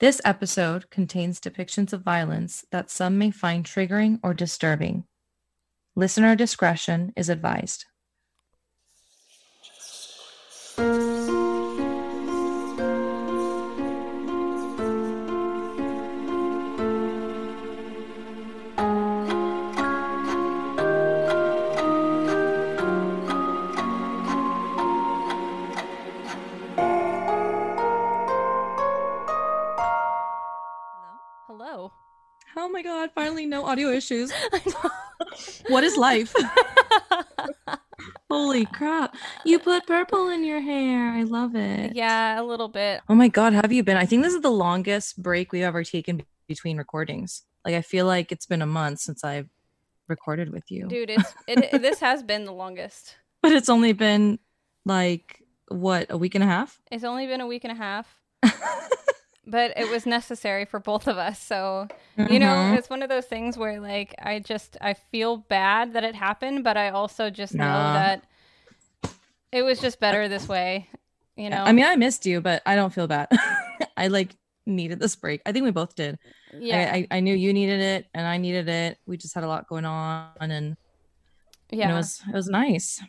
This episode contains depictions of violence that some may find triggering or disturbing. Listener discretion is advised. My God, finally, no audio issues. what is life? Holy crap. You put purple in your hair. I love it. yeah, a little bit. Oh my God, have you been? I think this is the longest break we've ever taken between recordings. Like, I feel like it's been a month since I've recorded with you. Dude, it's it, it- this has been the longest. But it's only been like, what, a week and a half? It's only been a week and a half, but it was necessary for both of us. So, you know, Mhm. it's one of those things where like I just I feel bad that it happened, but I also just know that it was just better this way, you know. I mean, I missed you, but I don't feel bad. I like needed this break. I think we both did. yeah. I, I, I knew you needed it and I needed it. We just had a lot going on and yeah. know, it was it was nice.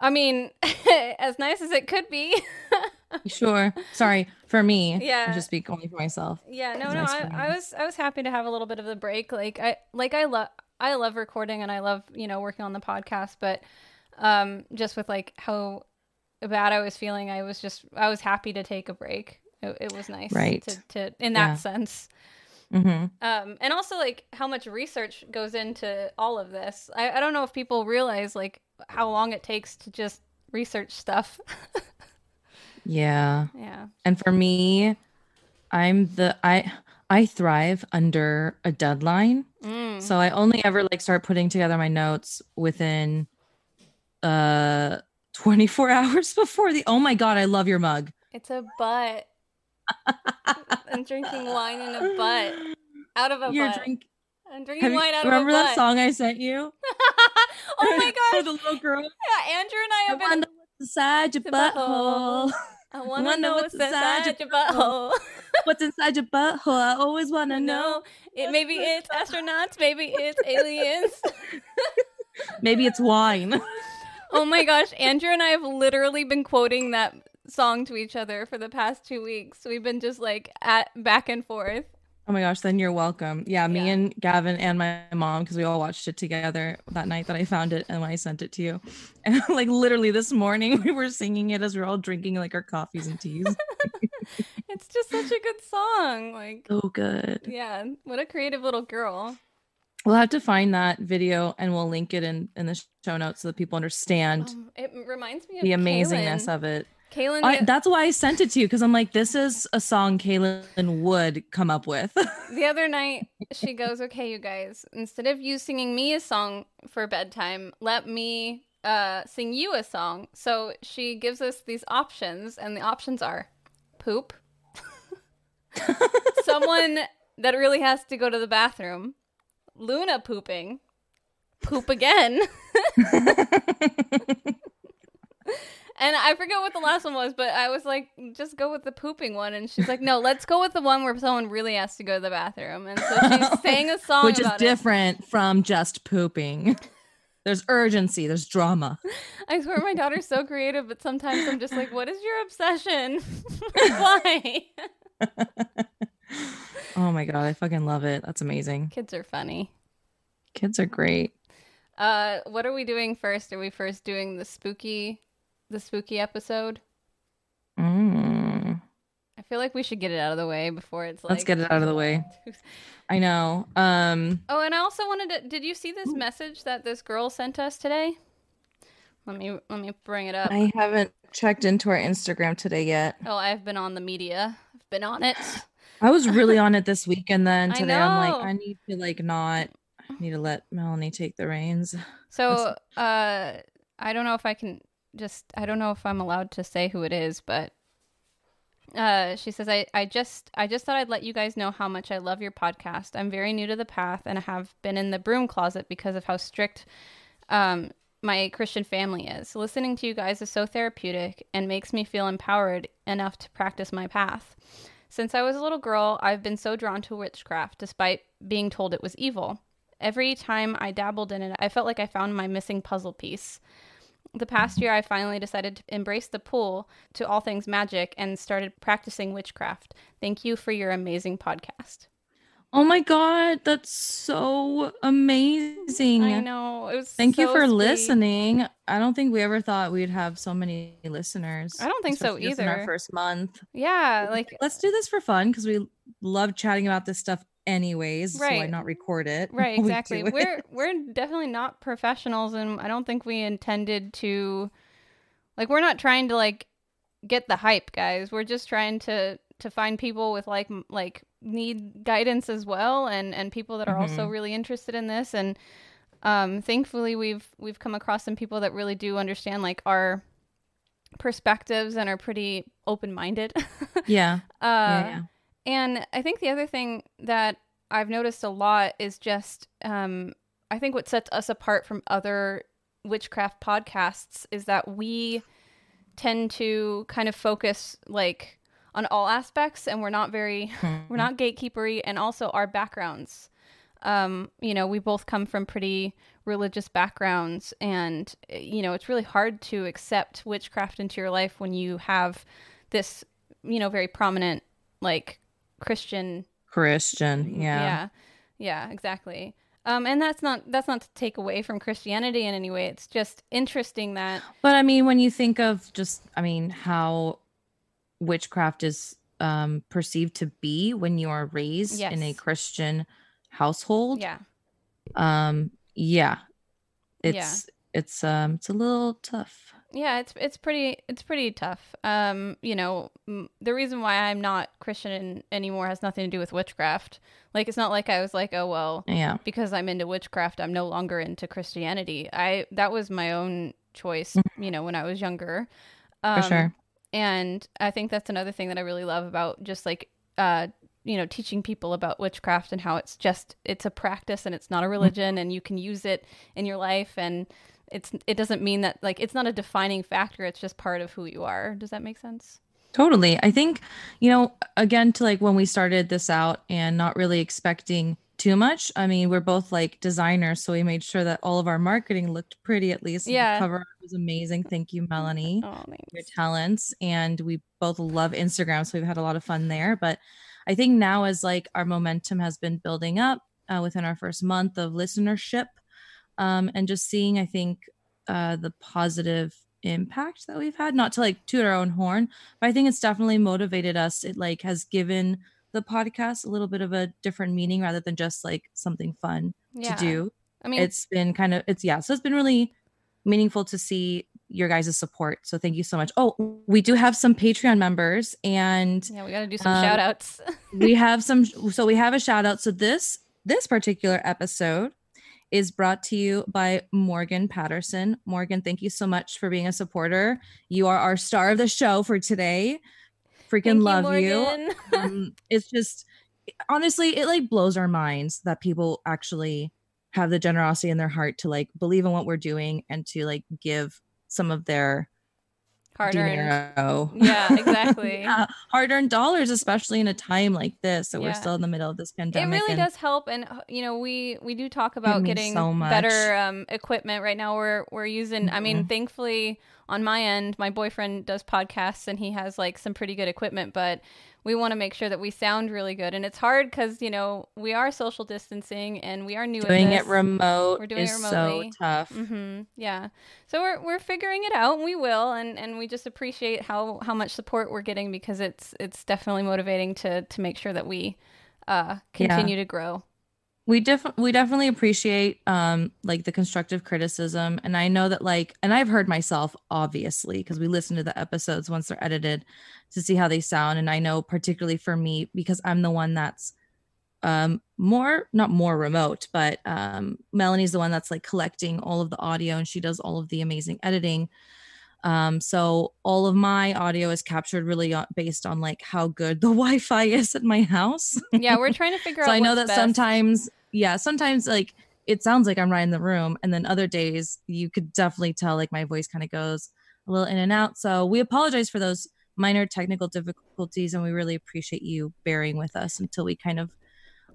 I mean, as nice as it could be. Sure. Sorry for me. Yeah. I just speak only for myself. Yeah, no, no, I, I was I was happy to have a little bit of a break. Like I like I love I love recording and I love you know working on the podcast, but um, just with like how bad I was feeling, I was just I was happy to take a break. It, it was nice, Right. To, to in that Yeah. sense, hmm um, and also like how much research goes into all of this. I, I don't know if people realize like how long it takes to just research stuff. Yeah. yeah, And for me, I'm the I I thrive under a deadline. mm. So I only ever like start putting together my notes within uh 24 hours before the Oh my god, I love your mug. it's a butt. I'm drinking wine in a butt. Out of a You're butt. drink I'm drinking have you, wine out remember of a. Remember that butt. song I sent you? oh my For the little girl. Yeah, Andrew and I I have been. wonder what's inside your Your butthole. I want to wanna know know what's inside inside your butthole. What's inside your butthole? I always want to know. no, it maybe it's astronauts, maybe it's aliens. Maybe it's wine. oh my gosh, Andrew and I have literally been quoting that song to each other for the past two weeks. We've been just like at back and forth. Oh my gosh, then you're welcome. Yeah, me Yeah. and Gavin and my mom, because we all watched it together that night that I found it and when I sent it to you. And like literally this morning, we were singing it as we are all drinking like our coffees and teas. It's just such a good song. Like, so good. yeah, what a creative little girl. We'll have to find that video and we'll link it in, in the show notes so that people understand Um, it reminds me of the amazingness Kaylin. of it. Kaylin, I, that's why I sent it to you because I'm like, this is a song Kaylin would come up with. the other night she goes okay you guys instead of you singing me a song for bedtime let me uh sing you a song so she gives us these options and the options are poop someone that really has to go to the bathroom luna pooping poop again and i forget what the last one was but i was like just go with the pooping one and she's like no let's go with the one where someone really has to go to the bathroom and so she sang a song Which is about it. different from just pooping. There's urgency, there's drama. I swear my daughter's so creative, but sometimes I'm just like, what is your obsession? Why? Oh my god, I fucking love it. That's amazing. Kids are funny. Kids are great. Uh, what are we doing first? Are we first doing the spooky, the spooky episode? Mm. I feel like we should get it out of the way before it's like. Let's get it out of the way. I know. Um Oh, and I also wanted to. Did you see this message that this girl sent us today? Let me let me bring it up. I haven't checked into our Instagram today yet. Oh, I've been on the media. I've been on it. I was really on it this week and then today I'm like I need to like not I need to let Melanie take the reins. So, uh, I don't know if I can just, I don't know if I'm allowed to say who it is, but uh, she says, I, I just, I just thought I'd let you guys know how much I love your podcast. I'm very new to the path and I have been in the broom closet because of how strict, um, my Christian family is. Listening to you guys is so therapeutic and makes me feel empowered enough to practice my path. Since I was a little girl, I've been so drawn to witchcraft, despite being told it was evil. Every time I dabbled in it, I felt like I found my missing puzzle piece. The past year, I finally decided to embrace the pull to all things magic and started practicing witchcraft. Thank you for your amazing podcast. Oh my god, that's so amazing. I know. It was Thank you for sweet. listening. I don't think we ever thought we'd have so many listeners. I don't think so either. In our first month. Yeah, like Let's do this for fun because we love chatting about this stuff anyways. So why Right. not record it? right, we exactly. do it? We're we're definitely not professionals and I don't think we intended to like we're not trying to like get the hype, guys. We're just trying to to find people with like like need guidance as well and and people that are also Mhm. really interested in this and um thankfully we've we've come across some people that really do understand like our perspectives and are pretty open-minded. yeah. uh yeah, yeah. And I think the other thing that I've noticed a lot is just um, I think what sets us apart from other witchcraft podcasts is that we tend to kind of focus like on all aspects and we're not very we're not gatekeepery and also our backgrounds. Um, you know we both come from pretty religious backgrounds and you know it's really hard to accept witchcraft into your life when you have this you know very prominent like christian Christian. Yeah. yeah yeah exactly um, and that's not that's not to take away from christianity in any way it's just interesting that But I mean, when you think of just, I mean, how witchcraft is um, perceived to be when you are raised in a Christian household, yeah um, yeah, Yeah. it's it's um it's a little tough. Yeah it's it's pretty it's pretty tough. Um you know m- the reason why i'm not christian anymore has nothing to do with witchcraft. Like it's not like i was like oh well Yeah, because i'm into witchcraft i'm no longer into christianity. I that was my own choice you know when i was younger. Um, for sure. and i think that's another thing that i really love about just like uh you know teaching people about witchcraft and how it's just it's a practice and it's not a religion and you can use it in your life. And it's it doesn't mean that like it's not a defining factor it's just part of who you are does that make sense Totally. I think, you know, again, to like when we started this out and not really expecting too much. I mean, we're both like designers, so we made sure that all of our marketing looked pretty at least. The Yeah. cover was amazing. Thank you, Melanie. oh your talents and we both love Instagram so we've had a lot of fun there but I think now as like our momentum has been building up uh, within our first month of listenership um, and just seeing I think uh, the positive impact that we've had not to like toot our own horn but I think it's definitely motivated us. It like has given the podcast a little bit of a different meaning rather than just like something fun yeah. to do. I mean it's been kind of it's yeah so it's been really meaningful to see your guys' support. So thank you so much. Oh we do have some patreon members and yeah we got to do some um, shout outs. we have some so we have a shout out. So this this particular episode is brought to you by Morgan Patterson. Morgan, thank you so much for being a supporter. You are our star of the show for today. Freaking love you. Um, it's just honestly, it like blows our minds that people actually have the generosity in their heart to like believe in what we're doing and to like give some of their hard earned yeah exactly Yeah, hard-earned dollars, especially in a time like this. So Yeah. we're still in the middle of this pandemic. it really does help and uh, you know we we do talk about getting so much. better um, equipment right now we're we're using i mean Mhm. thankfully on my end my boyfriend does podcasts and he has like some pretty good equipment but we want to make sure that we sound really good and it's hard because you know we are social distancing and we are new doing at it remote We're doing it is so remotely. tough. hmm Yeah. So we're we're figuring it out, and we will, and and we just appreciate how how much support we're getting because it's it's definitely motivating to to make sure that we uh continue to grow. We def- we definitely appreciate um like the constructive criticism and i know that like and i've heard myself obviously because we listen to the episodes once they're edited to see how they sound and i know particularly for me because i'm the one that's um more not more remote but um melanie's the one that's like collecting all of the audio and she does all of the amazing editing um so all of my audio is captured really based on like how good the wi-fi is at my house Yeah, we're trying to figure so out. I know that best. sometimes, yeah, sometimes like it sounds like I'm right in the room, and then other days you could definitely tell like my voice kind of goes a little in and out. So we apologize for those minor technical difficulties, and we really appreciate you bearing with us until we kind of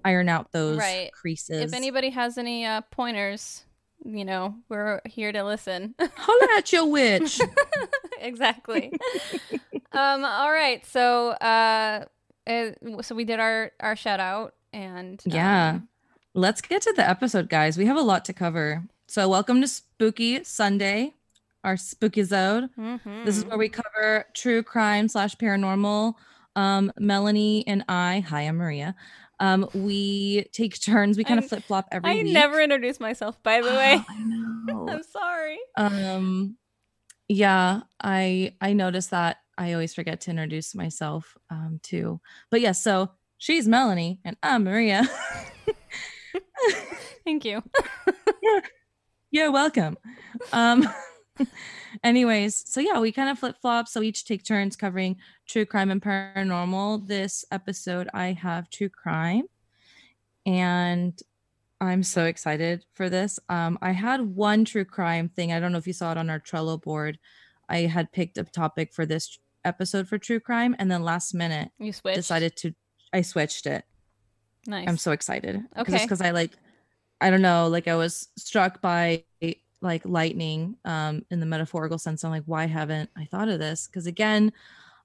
iron out those Right. creases. If anybody has any uh, pointers, you know, we're here to listen. Holla at your witch. exactly. um. All right. So, uh, uh, so we did our our shout out, and Yeah. um, Let's get to the episode, guys. We have a lot to cover. So, welcome to Spooky Sunday, our spooky zone. mhm. This is where we cover true crime slash paranormal. Um, Melanie and I, hi, I'm Maria. Um, we take turns. We kind of flip flop every I week. never introduce myself, by the way. I know. I'm sorry. um, yeah, I I noticed that. I always forget to introduce myself um, too. But yes, so she's Melanie and I'm Maria. Thank you. You're welcome. Um anyways, so yeah, we kind of flip-flop. So each take turns covering true crime and paranormal. This episode I have true crime. And I'm so excited for this. Um I had one true crime thing. I don't know if you saw it on our Trello board. I had picked a topic for this episode for true crime and then last minute You switched. decided to I switched it. Nice. I'm so excited. Okay. Because I like, I don't know, like I was struck by like lightning um, in the metaphorical sense. I'm like, why haven't I thought of this? Because again,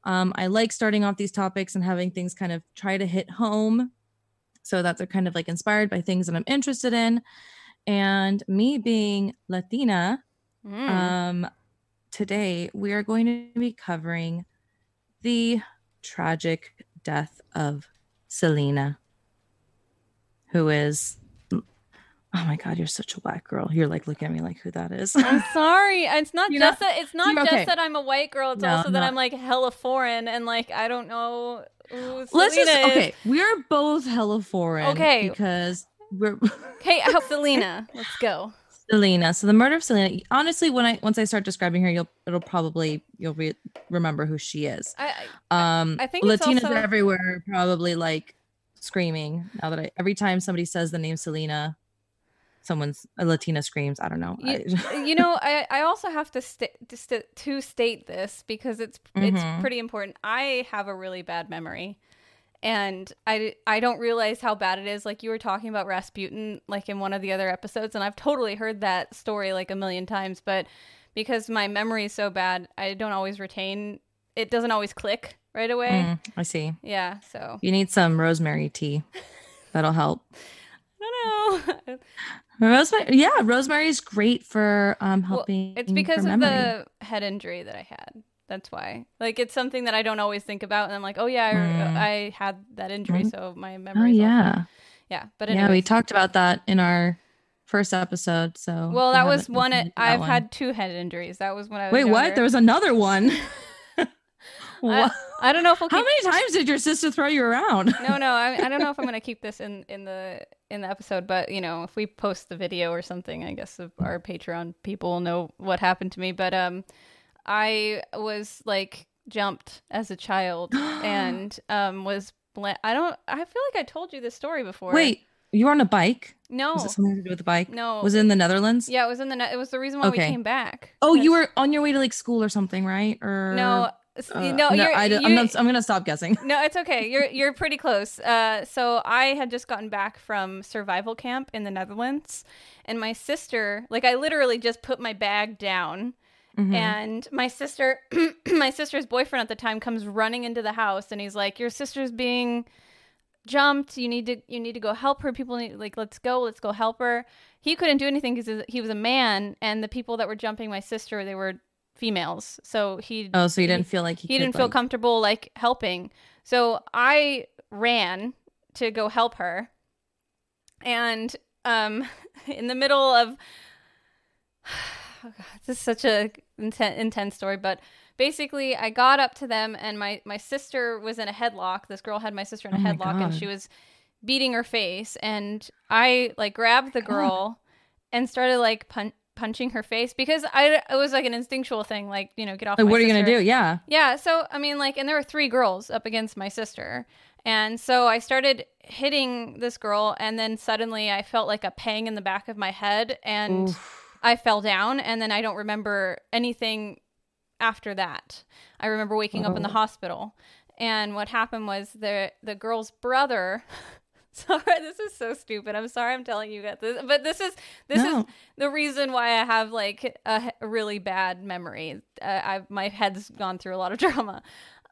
um, I like starting off these topics and having things kind of try to hit home so that they're kind of like inspired by things that I'm interested in. And me being Latina, Mm. um, today we are going to be covering the tragic death of Selena, who is. Oh my God, you're such a black girl. You're like looking at me like who that is. I'm sorry. It's not You're just not- that. It's not just okay. that I'm a white girl. It's No, also that no. I'm like hella foreign and like I don't know. Let's just is. okay. We're both hella foreign. Okay. because we're Okay, how Selena? Let's go. Selena. So the murder of Selena. Honestly, when I once I start describing her, you'll it'll probably you'll re- remember who she is. I, I Um, I think Latinas also- everywhere probably like screaming now that I every time somebody says the name Selena, someone's a Latina screams. I don't know. You- you know, I, I also have to sta- to, sta- to state this because it's it's Mhm. pretty important. I have a really bad memory, and I I don't realize how bad it is. Like you were talking about Rasputin, like in one of the other episodes, and I've totally heard that story like a million times, but because my memory is so bad, I don't always retain. It doesn't always click right away. Mm, I see. Yeah, so You need some rosemary tea. That'll help. I don't know. Rosemary, yeah, rosemary is great for um Well, helping. It's because of the head injury that I had. That's why. Like it's something that I don't always think about, and I'm like, oh yeah, I, Mm. I had that injury, Mm. so my memory. Oh memory. yeah, yeah. But yeah. We talked about that in our first episode. So Well, that was one. I've one- had two head injuries. That was when I was. Wait, what? There was another one. what? I don't know if we'll How many times did your sister throw you around? no, no. I, I don't know if I'm gonna keep this in in the in the episode, but you know, if we post the video or something, I guess our Patreon people will know what happened to me. But um, I was like jumped as a child and um was. Bl- I don't. I feel like I told you this story before. Wait, you were on a bike? no, Was it something to do with the bike? no. Was it in the Netherlands? Yeah, it was in the. Ne- it was the reason why we came back. Oh, you were on your way to like school or something, right? Or No, uh, no, you're. I, you, am not, I'm gonna stop guessing. No, it's okay. You're you're pretty close. Uh, so I had just gotten back from survival camp in the Netherlands, and my sister, like, I literally just put my bag down, Mhm. and my sister, my sister's boyfriend at the time, comes running into the house, and he's like, "Your sister's being jumped. You need to you need to go help her. People need like, let's go, let's go help her." He couldn't do anything because he was a man, and the people that were jumping my sister, they were females. So he oh, so he didn't feel like he could, didn't feel like- comfortable like helping. So I ran to go help her. And um in the middle of oh God, this is such a inten- intense story, but basically I got up to them and my my sister was in a headlock. This girl had my sister in a Oh headlock and she was beating her face and I like grabbed the God. girl and started like pun- punching her face because I it was like an instinctual thing like, you know, get off Like, what are you gonna do? Yeah. Yeah, so I mean, like, and there were three girls up against my sister. And so I started hitting this girl, and then suddenly I felt like a pang in the back of my head, and Oof. I fell down. And then I don't remember anything after that. I remember waking oh. up in the oh. hospital. And what happened was the the girl's brother sorry this is so stupid. I'm sorry i'm telling you guys this but this is this no. is the reason why i have like a, really bad memory. Uh, i my head's gone through a lot of drama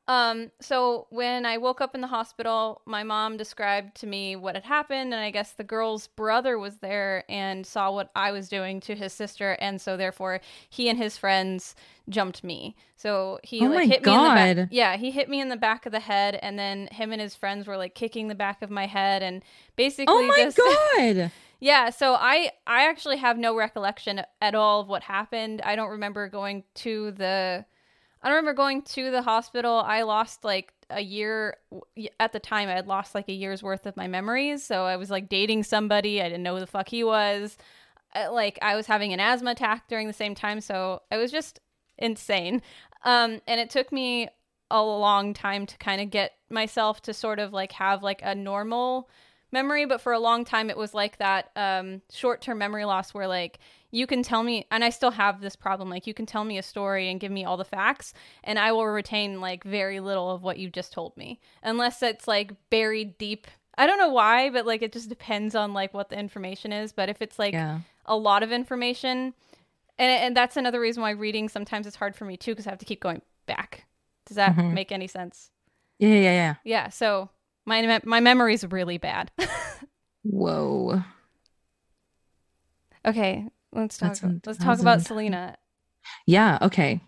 um, so when I woke up in the hospital, my mom described to me what had happened, and I guess the girl's brother was there and saw what I was doing to his sister, and so therefore he and his friends jumped me. So he oh like hit God. me in the back. Yeah, he hit me in the back of the head, and then him and his friends were like kicking the back of my head, and basically. Oh my just, God. Yeah, so I I actually have no recollection at all of what happened. I don't remember going to the I remember going to the hospital. I lost like a year at the time. I had lost like a year's worth of my memories. So I was like dating somebody. I didn't know who the fuck he was. I, like I was having an asthma attack during the same time. So it was just insane. Um, and it took me a long time to kind of get myself to sort of like have like a normal memory. But for a long time, it was like that um, short term memory loss where like you can tell me and i still have this problem like you can tell me a story and give me all the facts and i will retain like very little of what you just told me unless it's like buried deep i don't know why but like it just depends on like what the information is but if it's like yeah. a lot of information and, and that's another reason why reading sometimes is hard for me too because i have to keep going back does that mm-hmm. make any sense yeah yeah yeah yeah so my my memory is really bad whoa okay Let's talk. let's talk about Selena. Yeah. Okay.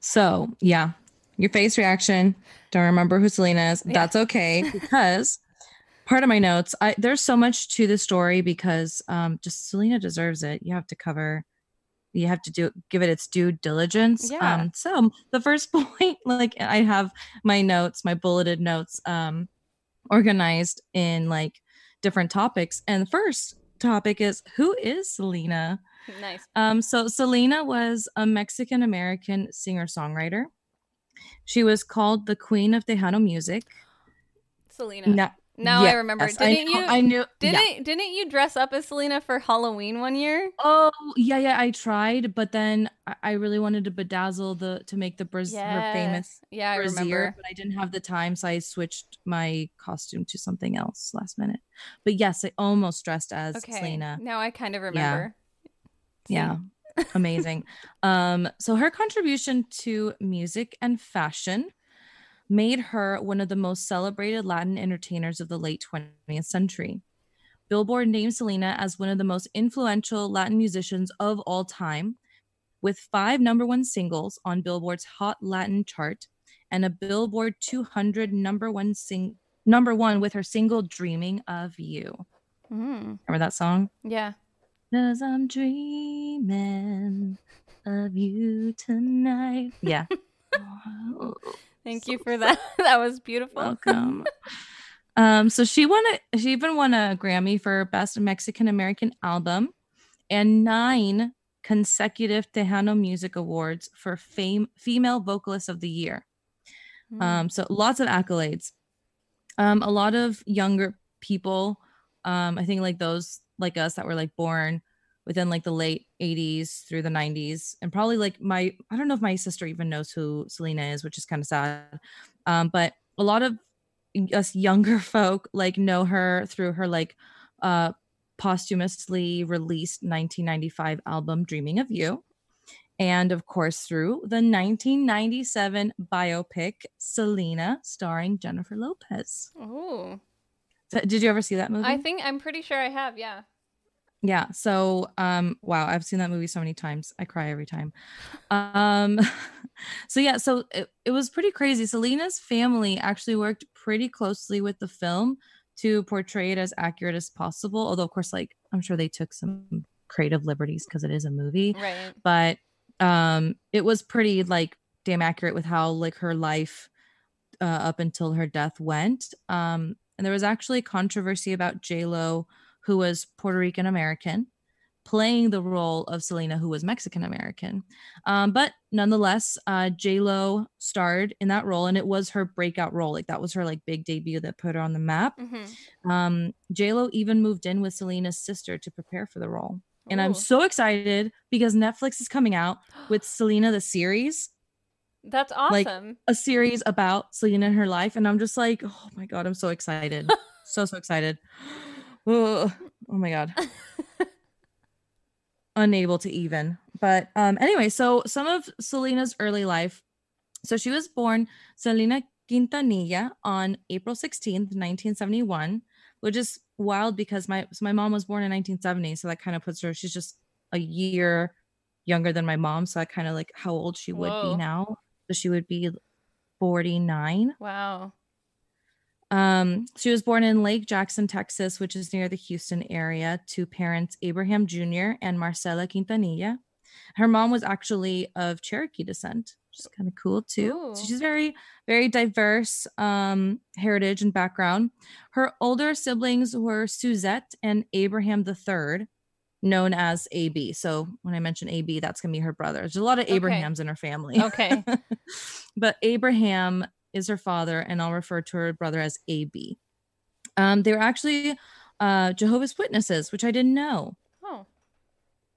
So yeah, your face reaction. Don't remember who Selena is. Yeah. That's okay because part of my notes. I there's so much to the story because um just Selena deserves it. You have to cover. You have to do give it its due diligence. Yeah. Um, so the first point, like I have my notes, my bulleted notes, um, organized in like different topics. And the first topic is who is Selena? Nice. Um, so Selena was a Mexican American singer songwriter. She was called the Queen of Tejano music. Selena. No, now yes, I remember. Didn't I you? I knew. Didn't yeah. Didn't you dress up as Selena for Halloween one year? Oh yeah, yeah. I tried, but then I really wanted to bedazzle the to make the yeah. her famous yeah, I remember. but I didn't have the time, so I switched my costume to something else last minute. But yes, I almost dressed as okay. Selena. Now I kind of remember. Yeah. yeah. Amazing. um, so her contribution to music and fashion made her one of the most celebrated Latin entertainers of the late 20th century. Billboard named Selena as one of the most influential Latin musicians of all time, with five number one singles on Billboard's Hot Latin chart and a Billboard 200 number one sing number one with her single "Dreaming of You." Mm. Remember that song? Yeah. Cause I'm dreaming of you tonight. Yeah. Thank so you for that. that was beautiful. Welcome. um, so she won a she even won a Grammy for Best Mexican American Album and nine consecutive Tejano Music Awards for fame female vocalist of the year. Mm. Um, so lots of accolades. Um, a lot of younger people, um, I think like those like us that were like born within like the late 80s through the 90s and probably like my i don't know if my sister even knows who selena is which is kind of sad. Um, but a lot of us younger folk like know her through her like uh posthumously released 1995 album dreaming of you. And of course through the 1997 biopic selena starring jennifer lopez. Oh did you ever see that movie? I think i'm pretty sure i have yeah yeah so um wow i've seen that movie so many times i cry every time. Um so yeah so it, it was pretty crazy. Selena's family actually worked pretty closely with the film to portray it as accurate as possible although of course like i'm sure they took some creative liberties because it is a movie right. but um it was pretty like damn accurate with how like her life uh, up until her death went. Um and there was actually controversy about j lo who was Puerto Rican American, playing the role of Selena, who was Mexican American. Um, but nonetheless, uh, J Lo starred in that role, and it was her breakout role. Like that was her like big debut that put her on the map. Mm-hmm. Um, J Lo even moved in with Selena's sister to prepare for the role. And Ooh. I'm so excited because Netflix is coming out with Selena the series. That's Like, awesome. a series about Selena and her life. And I'm just like, oh my God, I'm so excited. so, so excited. Oh, oh my God. Unable to even. But um, anyway, so some of Selena's early life. So she was born Selena Quintanilla on April 16th, 1971, which is wild because my so my mom was born in 1970. So that kind of puts her, she's just a year younger than my mom. So I kind of like how old she would Whoa. be now. So she would be 49. wow. Um, she was born in Lake Jackson, Texas, which is near the Houston area, to parents Abraham Jr. and Marcela Quintanilla. Her mom was actually of Cherokee descent, which is kind of cool too. So she's very, very diverse um, heritage and background. Her older siblings were Suzette and Abraham III, known as AB. So when I mention AB, that's gonna be her brother. There's a lot of Okay. Abrahams in her family. Okay. but Abraham is her father, and I'll refer to her brother as AB. Um, they were actually uh, Jehovah's Witnesses, which I didn't know. Oh.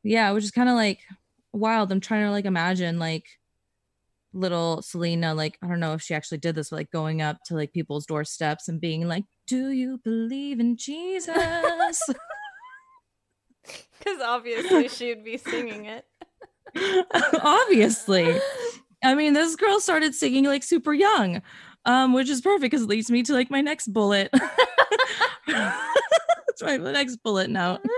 Yeah, which is kind of like wild. I'm trying to like imagine like little Selena, like I don't know if she actually did this, but like going up to like people's doorsteps and being like, "Do you believe in Jesus?" Because obviously she would be singing it. Obviously. I mean, this girl started singing like super young, um, which is perfect because it leads me to like my next bullet. That's right, my next bullet note.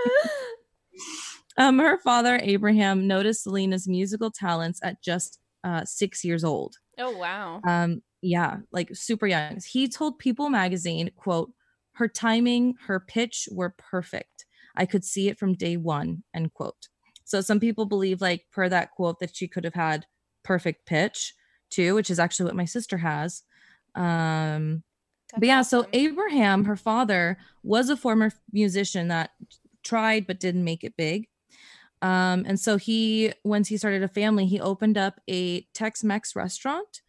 Um, her father, Abraham, noticed Selena's musical talents at just uh, six years old. Oh wow. Um, yeah, like super young. He told People magazine, quote, her timing, her pitch were perfect. I could see it from day one, end quote. So some people believe, like per that quote, that she could have had perfect pitch too, which is actually what my sister has. Um, That's but yeah, so. Abraham, her father, was a former musician that tried but didn't make it big. Um, and so he, once he started a family, he opened up a Tex Mex restaurant.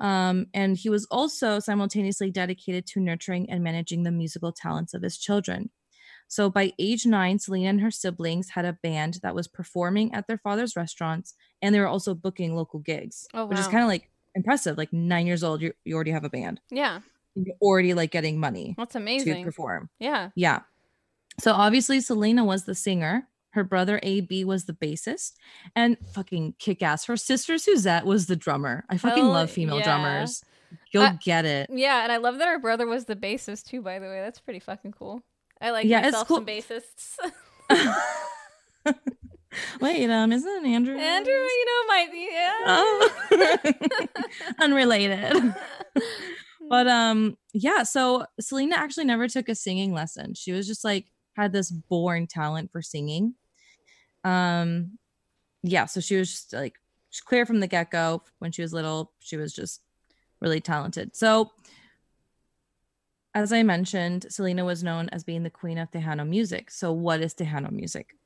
Um, and he was also simultaneously dedicated to nurturing and managing the musical talents of his children. So by age nine, Selena and her siblings had a band that was performing at their father's restaurants, and they were also booking local gigs, Oh, which is kind of like impressive. Like nine years old, you you already have a band. Yeah, You're already like getting money that's amazing. to perform. Yeah. Yeah. So obviously Selena was the singer. Her brother AB was the bassist and fucking kick ass. Her sister Suzette was the drummer. I fucking Hell love oh, female yeah. drummers. You'll I- get it. Yeah, and I love that her brother was the bassist too. By the way, that's pretty fucking cool. I like Yeah, it's myself cool. some bassists. Wait, um, isn't it Andrew? Andrew, you know, might be yeah. Oh. Unrelated. But um, yeah, so Selena actually never took a singing lesson. She was just like had this born talent for singing. Um, yeah, so she was just like clear from the get go. When she was little, she was just really talented. So, as I mentioned, Selena was known as being the queen of Tejano music. So, what is Tejano music?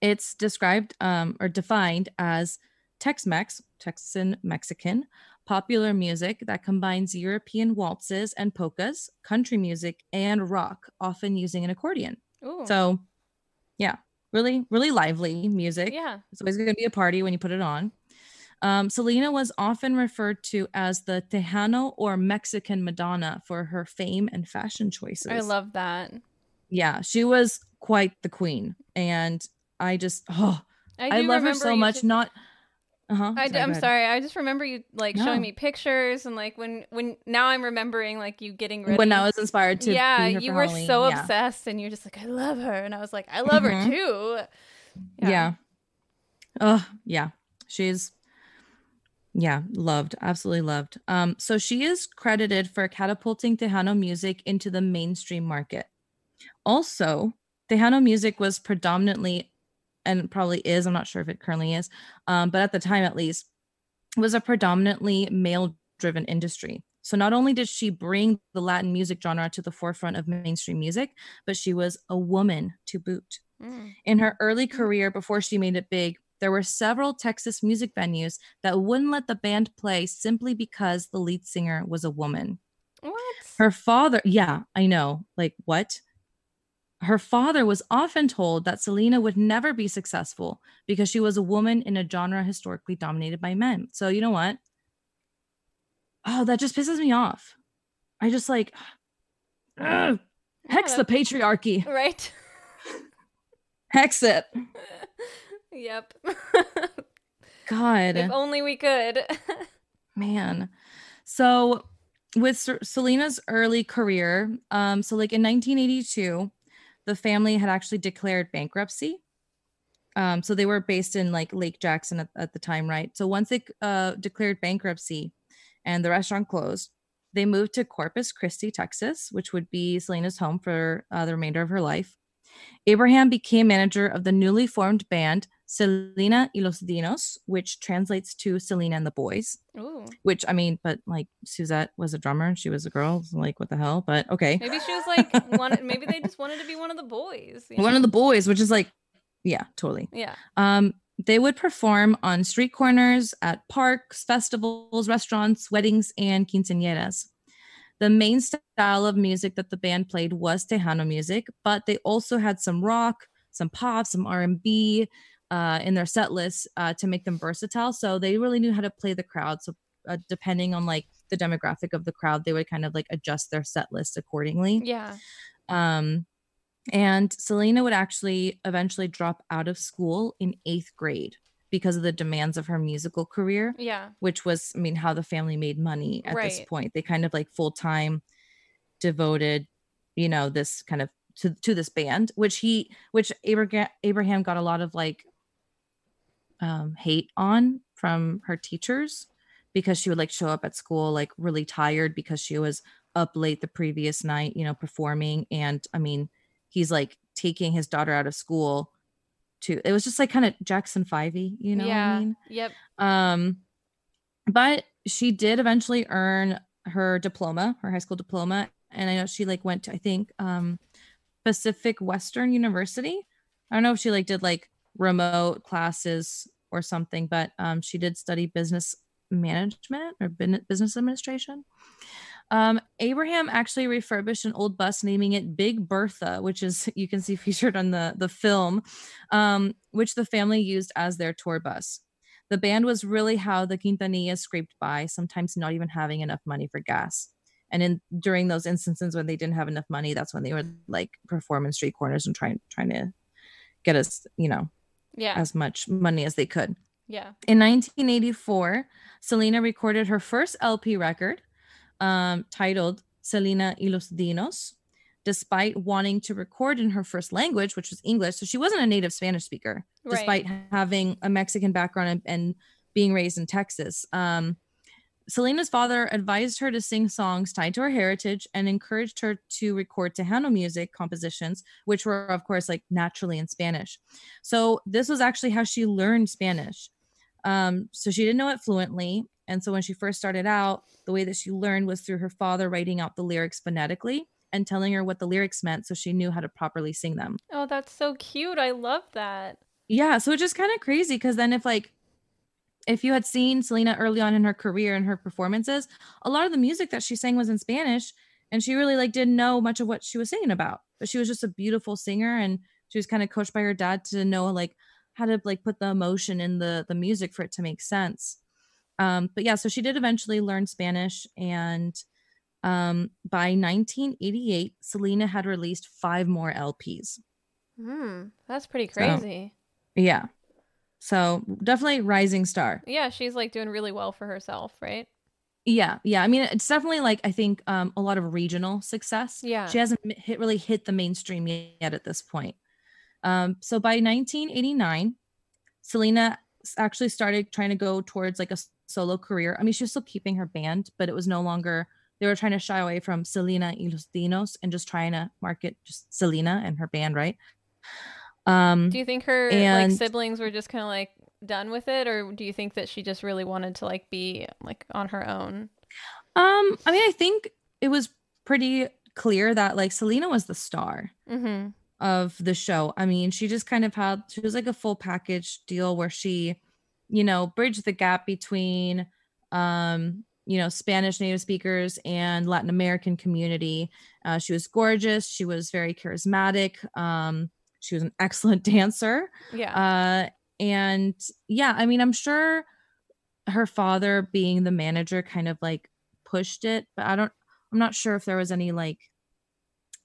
It's described um, or defined as Tex-Mex, Texan Mexican, popular music that combines European waltzes and polkas, country music, and rock, often using an accordion. Ooh. So, yeah, really, really lively music. yeah. It's always going to be a party when you put it on. Um, Selena was often referred to as the Tejano or Mexican Madonna for her fame and fashion choices. I love that. Yeah, she was quite the queen, and I just oh, I, I, love her so much. Not, uh huh. I, am sorry. I just remember you like No. showing me pictures and like when when now I'm remembering like you getting ready. When I was inspired to, yeah, be her you were Halloween, so yeah. obsessed and you're just like I love her and I was like I love Mhm. her too. Yeah. Oh, yeah. She's yeah, loved, absolutely loved. Um, so she is credited for catapulting Tejano music into the mainstream market. Also, Tejano music was predominantly, and probably is, I'm not sure if it currently is, um, but at the time at least, was a predominantly male driven industry. So not only did she bring the Latin music genre to the forefront of mainstream music, but she was a woman to boot. Mm. In her early career, before she made it big, there were several Texas music venues that wouldn't let the band play simply because the lead singer was a woman. What? Her father, yeah, I know. Like, what? Her father was often told that Selena would never be successful because she was a woman in a genre historically dominated by men. So, you know what? oh, that just pisses me off. I just like, ugh, hex the patriarchy, right? hex it. yep. God. If only we could. Man. So with Selena's early career, um, so like in 1982, the family had actually declared bankruptcy. Um, so they were based in like Lake Jackson at, at the time, right? So once they uh, declared bankruptcy and the restaurant closed, they moved to Corpus Christi, Texas, which would be Selena's home for uh, the remainder of her life. Abraham became manager of the newly formed band Selena y los Dinos, which translates to Selena and the Boys. Ooh. Which I mean, but like Suzette was a drummer, she was a girl. So like, what the hell? But okay. Maybe she was like one. maybe they just wanted to be one of the boys. You know? One of the boys, which is like, yeah, totally. Yeah. Um, they would perform on street corners, at parks, festivals, restaurants, weddings, and quinceañeras. The main style of music that the band played was Tejano music, but they also had some rock, some pop, some R&B, uh, in their set list uh, to make them versatile. So they really knew how to play the crowd. So uh, depending on like the demographic of the crowd, they would kind of like adjust their set list accordingly. Yeah. Um, and Selena would actually eventually drop out of school in eighth grade because of the demands of her musical career. Yeah. Which was, I mean, how the family made money at right. this point. They kind of like full time devoted, you know, this kind of to, to this band, which he, which Abraham, Abraham got a lot of like um, hate on from her teachers because she would like show up at school like really tired because she was up late the previous night, you know, performing. And I mean, he's like taking his daughter out of school to it was just like kind of Jackson Fivey, you know yeah. I mean? Yep. Um but she did eventually earn her diploma, her high school diploma. And I know she like went to I think um Pacific Western University. I don't know if she like did like remote classes or something, but um, she did study business management or business administration. Um, Abraham actually refurbished an old bus, naming it Big Bertha, which is you can see featured on the the film, um, which the family used as their tour bus. The band was really how the Quintanillas scraped by, sometimes not even having enough money for gas. And in during those instances when they didn't have enough money, that's when they would like perform in street corners and trying trying to get us, you know, yeah. as much money as they could. Yeah. In 1984, Selena recorded her first LP record um, titled Selena y los Dinos, despite wanting to record in her first language, which was English. So she wasn't a native Spanish speaker, right. despite having a Mexican background and, and being raised in Texas. Um, Selena's father advised her to sing songs tied to her heritage and encouraged her to record Tejano music compositions, which were, of course, like naturally in Spanish. So, this was actually how she learned Spanish. Um, so, she didn't know it fluently. And so, when she first started out, the way that she learned was through her father writing out the lyrics phonetically and telling her what the lyrics meant so she knew how to properly sing them. Oh, that's so cute. I love that. Yeah. So, it's just kind of crazy because then if like, if you had seen Selena early on in her career and her performances, a lot of the music that she sang was in Spanish and she really like didn't know much of what she was singing about. But she was just a beautiful singer and she was kind of coached by her dad to know like how to like put the emotion in the the music for it to make sense. Um but yeah, so she did eventually learn Spanish and um by 1988 Selena had released 5 more LPs. Hmm, that's pretty crazy. So, yeah. So definitely rising star. Yeah, she's like doing really well for herself, right? Yeah, yeah. I mean, it's definitely like I think um, a lot of regional success. Yeah, she hasn't hit really hit the mainstream yet at this point. Um, so by 1989, Selena actually started trying to go towards like a solo career. I mean, she was still keeping her band, but it was no longer. They were trying to shy away from Selena y los Dinos and just trying to market just Selena and her band, right? Um, do you think her and, like siblings were just kind of like done with it, or do you think that she just really wanted to like be like on her own? Um, I mean, I think it was pretty clear that like Selena was the star mm-hmm. of the show. I mean, she just kind of had she was like a full package deal where she, you know, bridge the gap between um you know spanish native speakers and latin american community uh, she was gorgeous she was very charismatic um, she was an excellent dancer. Yeah. Uh, and yeah, I mean, I'm sure her father being the manager kind of like pushed it, but I don't I'm not sure if there was any like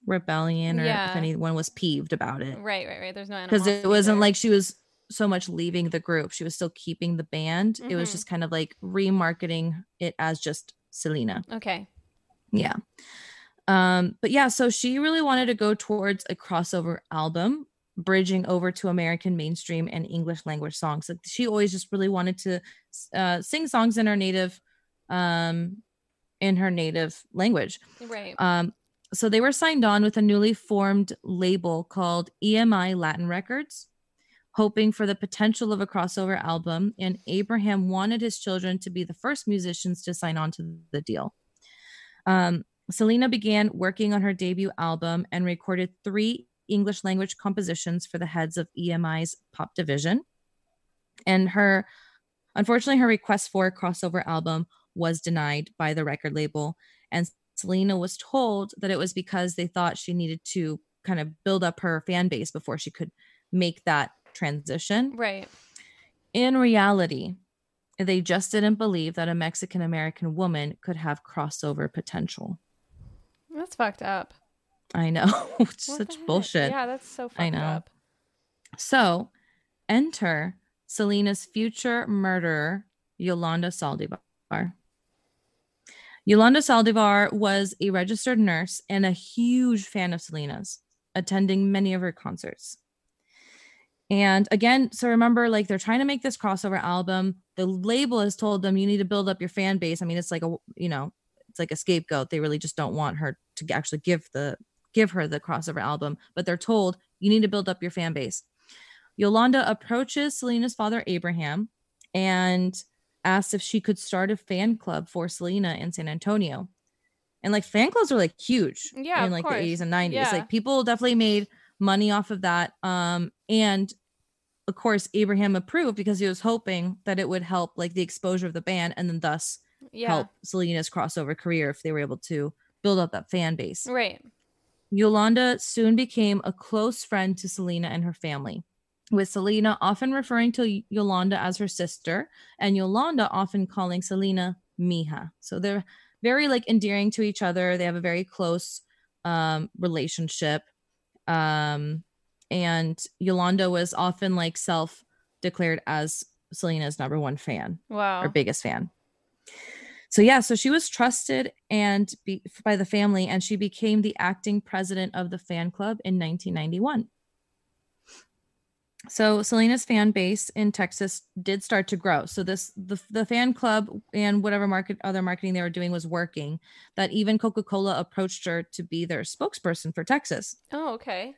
rebellion or Yeah. if anyone was peeved about it. Right, right, right. There's no Because it wasn't there. like she was so much leaving the group. She was still keeping the band. It was Mhm. just kind of like remarketing it as just Selena. okay. Yeah. Um, but yeah, so she really wanted to go towards a crossover album, bridging over to American mainstream and English language songs. Like she always just really wanted to uh, sing songs in her native, um, in her native language. Right. Um, so they were signed on with a newly formed label called EMI Latin Records, hoping for the potential of a crossover album. And Abraham wanted his children to be the first musicians to sign on to the deal. Um, Selena began working on her debut album and recorded three English language compositions for the heads of EMI's pop division. And her, unfortunately, her request for a crossover album was denied by the record label. And Selena was told that it was because they thought she needed to kind of build up her fan base before she could make that transition. right. In reality, they just didn't believe that a Mexican American woman could have crossover potential. That's fucked up. I know. it's such bullshit. Yeah, that's so fucked I know. up. So, enter Selena's future murderer, Yolanda Saldivar. Yolanda Saldivar was a registered nurse and a huge fan of Selena's, attending many of her concerts. And again, so remember, like they're trying to make this crossover album. The label has told them you need to build up your fan base. I mean, it's like a you know, it's like a scapegoat. They really just don't want her to actually give the give her the crossover album, but they're told you need to build up your fan base. Yolanda approaches Selena's father, Abraham, and asks if she could start a fan club for Selena in San Antonio. And like fan clubs are like huge Yeah, in like course. the 80s and 90s. Yeah. Like people definitely made money off of that. Um, and of course, Abraham approved because he was hoping that it would help like the exposure of the band and then thus Yeah. help Selena's crossover career if they were able to build up that fan base. Right. Yolanda soon became a close friend to Selena and her family, with Selena often referring to Yolanda as her sister and Yolanda often calling Selena Mija. So they're very like endearing to each other. They have a very close um, relationship. Um, and Yolanda was often like self declared as Selena's number one fan Wow. or biggest fan. So yeah, so she was trusted and be, by the family, and she became the acting president of the fan club in 1991. So Selena's fan base in Texas did start to grow. So this the, the fan club and whatever market other marketing they were doing was working. That even Coca-Cola approached her to be their spokesperson for Texas. oh, okay.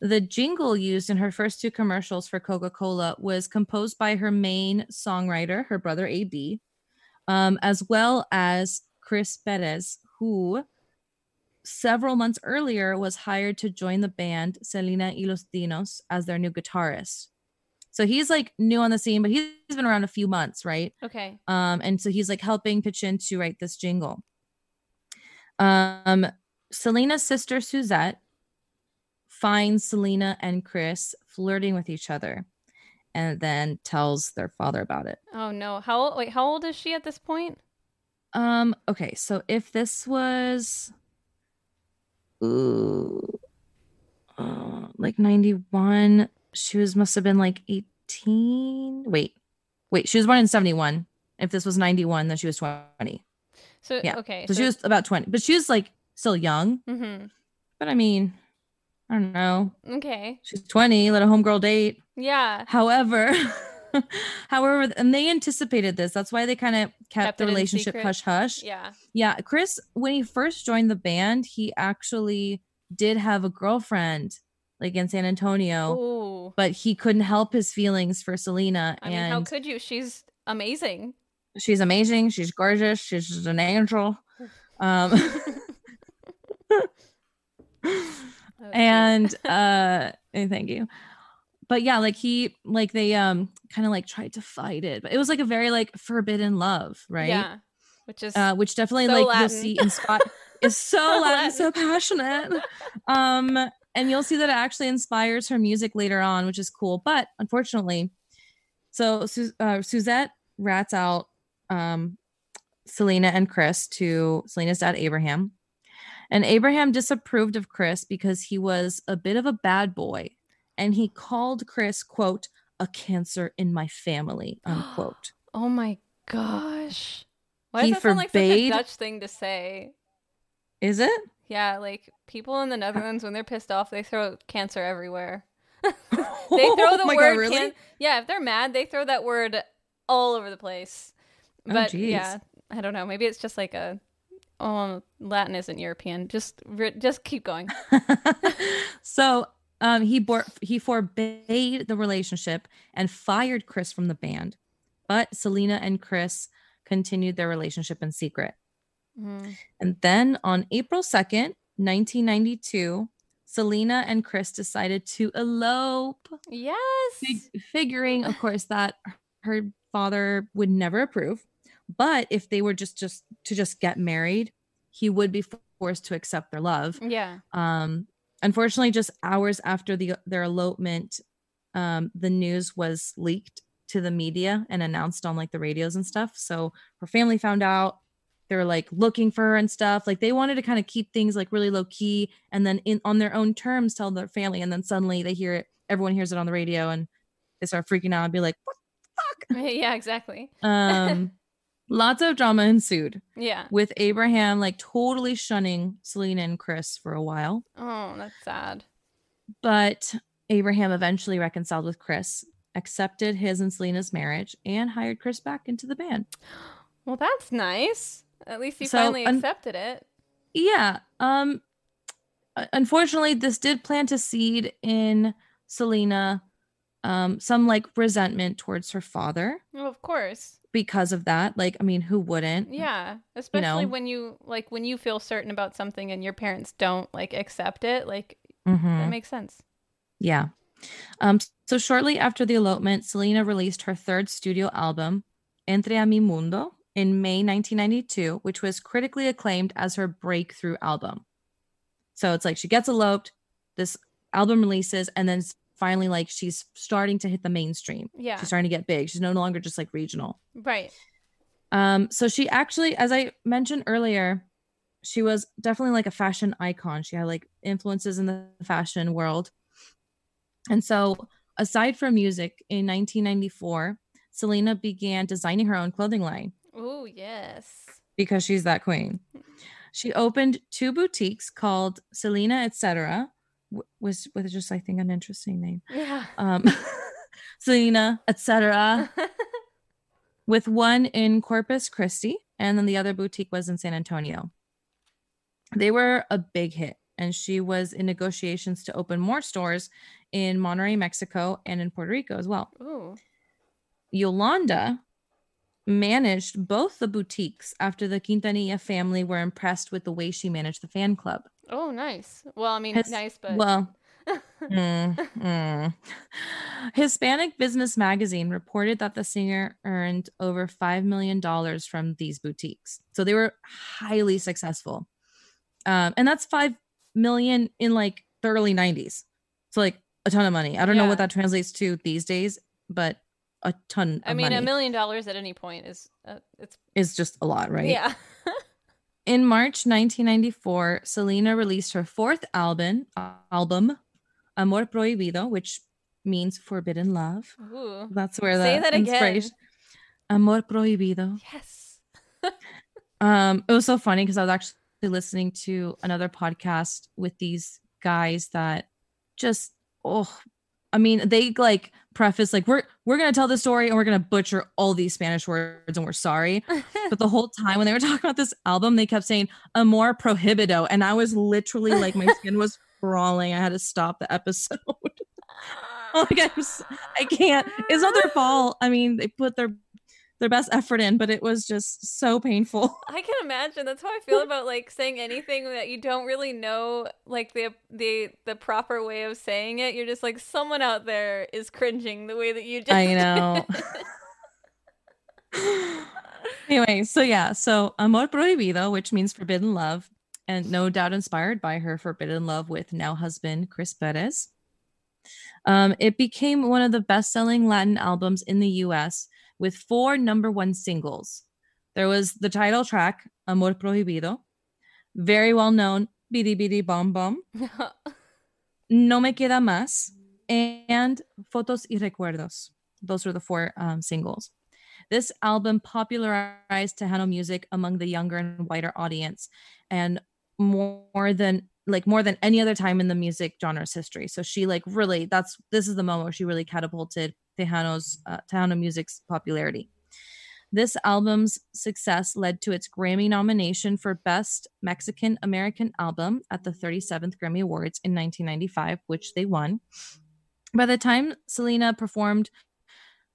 The jingle used in her first two commercials for Coca Cola was composed by her main songwriter, her brother AB, um, as well as Chris Perez, who several months earlier was hired to join the band Selena y los Dinos as their new guitarist. So he's like new on the scene, but he's been around a few months, right? Okay. Um, and so he's like helping pitch in to write this jingle. Um, Selena's sister Suzette finds Selena and Chris flirting with each other and then tells their father about it. Oh no. How old wait, how old is she at this point? Um, okay, so if this was ooh, uh, like 91, she was must have been like 18. Wait, wait, she was born in 71. If this was 91, then she was 20. So Yeah. okay. So she was about 20, but she was like still young. hmm But I mean, I don't know. Okay. She's 20, let a homegirl date. Yeah. However, however, and they anticipated this. That's why they kind of kept, Kept the relationship hush hush. Yeah. Yeah, Chris, when he first joined the band, he actually did have a girlfriend like in San Antonio, Ooh. but he couldn't help his feelings for Selena. I mean, how could you? She's amazing. she's amazing. She's gorgeous. She's just an angel. Um, Oh, and uh and thank you but yeah like he like they um kind of like tried to fight it but it was like a very like forbidden love right Yeah. Which is uh which definitely so like Latin. you'll see in spot is so So Latin, so passionate um and you'll see that it actually inspires her music later on which is cool but unfortunately so uh, suzette rats out um Selena and Chris to Selena's dad, Abraham. And Abraham disapproved of Chris because he was a bit of a bad boy. And he called Chris, quote, a cancer in my family, unquote. oh my gosh. Why He does that sound like such a Dutch thing to say? Is it? Yeah, like people in the uh, Netherlands when they're pissed off, they throw cancer everywhere. they throw the oh word God, really? can- Yeah, if they're mad, they throw that word all over the place. Oh, But geez. yeah, I don't know. Maybe it's just like a oh, Latin isn't European. Just just keep going. so um, he bore, he forbade the relationship and fired Chris from the band, but Selena and Chris continued their relationship in secret. Mhm. And then on April 2nd, 1992, Selena and Chris decided to elope, Yes. fig- figuring, of course, that her father would never approve. But if they were just just to just get married, he would be forced to accept their love. yeah. Um, unfortunately, just hours after the their elopement, um, the news was leaked to the media and announced on like the radios and stuff. So her family found out. They were like looking for her and stuff. Like they wanted to kind of keep things like really low key, and then in on their own terms tell their family. And then suddenly they hear it. Everyone hears it on the radio, and they start freaking out and be like, "What the fuck?" yeah, exactly. Um, lots of drama ensued Yeah. with Abraham like totally shunning Selena and Chris for a while. Oh, that's sad. But Abraham eventually reconciled with Chris, accepted his and Selena's marriage, and hired Chris back into the band. Well, that's nice. At least he So, finally un- accepted it. Yeah. Um unfortunately, this did plant a seed in Selena um some like resentment towards her father Well, of course. Because of that. Like, I mean, who wouldn't? Yeah, especially know? when you like when you feel certain about something and your parents don't like accept it, like Mhm. that makes sense. Yeah. Um, so shortly after the elopement, Selena released her third studio album, Entre a mi mundo, in May 1992, which was critically acclaimed as her breakthrough album. So it's like she gets eloped, this album releases, and then finally, like she's starting to hit the mainstream. Yeah. She's starting to get big. She's no longer just like regional. Right. Um, so she actually, as I mentioned earlier, she was definitely like a fashion icon. She had like influences in the fashion world. And so, aside from music, in 1994, Selena began designing her own clothing line Oh, yes. because she's that queen. She opened two boutiques called Selena Etc. Was was just I think an interesting name. Yeah. Um, Selena Etc. with one in Corpus Christi, and then the other boutique was in San Antonio. They were a big hit, and she was in negotiations to open more stores in Monterrey, Mexico, and in Puerto Rico as well. Ooh. Yolanda managed both the boutiques after the Quintanilla family were impressed with the way she managed the fan club. Oh, nice. Well, I mean, His- nice, but Well, mm, mm. Hispanic Business Magazine reported that the singer earned over $5 million from these boutiques. So they were highly successful. Um, and that's 5 million in like the early 90s. So like a ton of money. I don't know what that translates to these days, but a ton I mean, money a million dollars at any point is uh, it's is just a lot, right? yeah. In March 1994, Selena released her fourth album, album Amor Prohibido, which means forbidden love. Ooh. That's where the Say that again. Amor Prohibido. Yes. Um, it was so funny because I was actually listening to another podcast with these guys that just oh I mean, they like preface like we're we're gonna tell the story and we're gonna butcher all these Spanish words and we're sorry. But the whole time when they were talking about this album, they kept saying amor prohibido. And I was literally like my skin was crawling. I had to stop the episode. like I'm, I can't. It's not their fault. I mean, they put their their best effort in, but it was just so painful. I can imagine. That's how I feel about like saying anything that you don't really know, like the the the proper way of saying it. You're just like someone out there is cringing the way that you just. I know. anyway, so yeah, so Amor Prohibido, which means forbidden love, and no doubt inspired by her forbidden love with now husband Chris Perez. Um, it became one of the best selling Latin albums in the US with four number one singles. There was the title track, Amor Prohibido, very well known, Bidi Bidi Bom Bom, No Me Queda Más, and Fotos y Recuerdos. Those were the four um, singles. This album popularized Tejano music among the younger and wider audience, and more than like more than any other time in the music genre's history. So she like really that's this is the moment where she really catapulted Tejano's uh, Tejano music's popularity. This album's success led to its Grammy nomination for Best Mexican American Album at the 37th Grammy Awards in 1995, which they won. By the time Selena performed,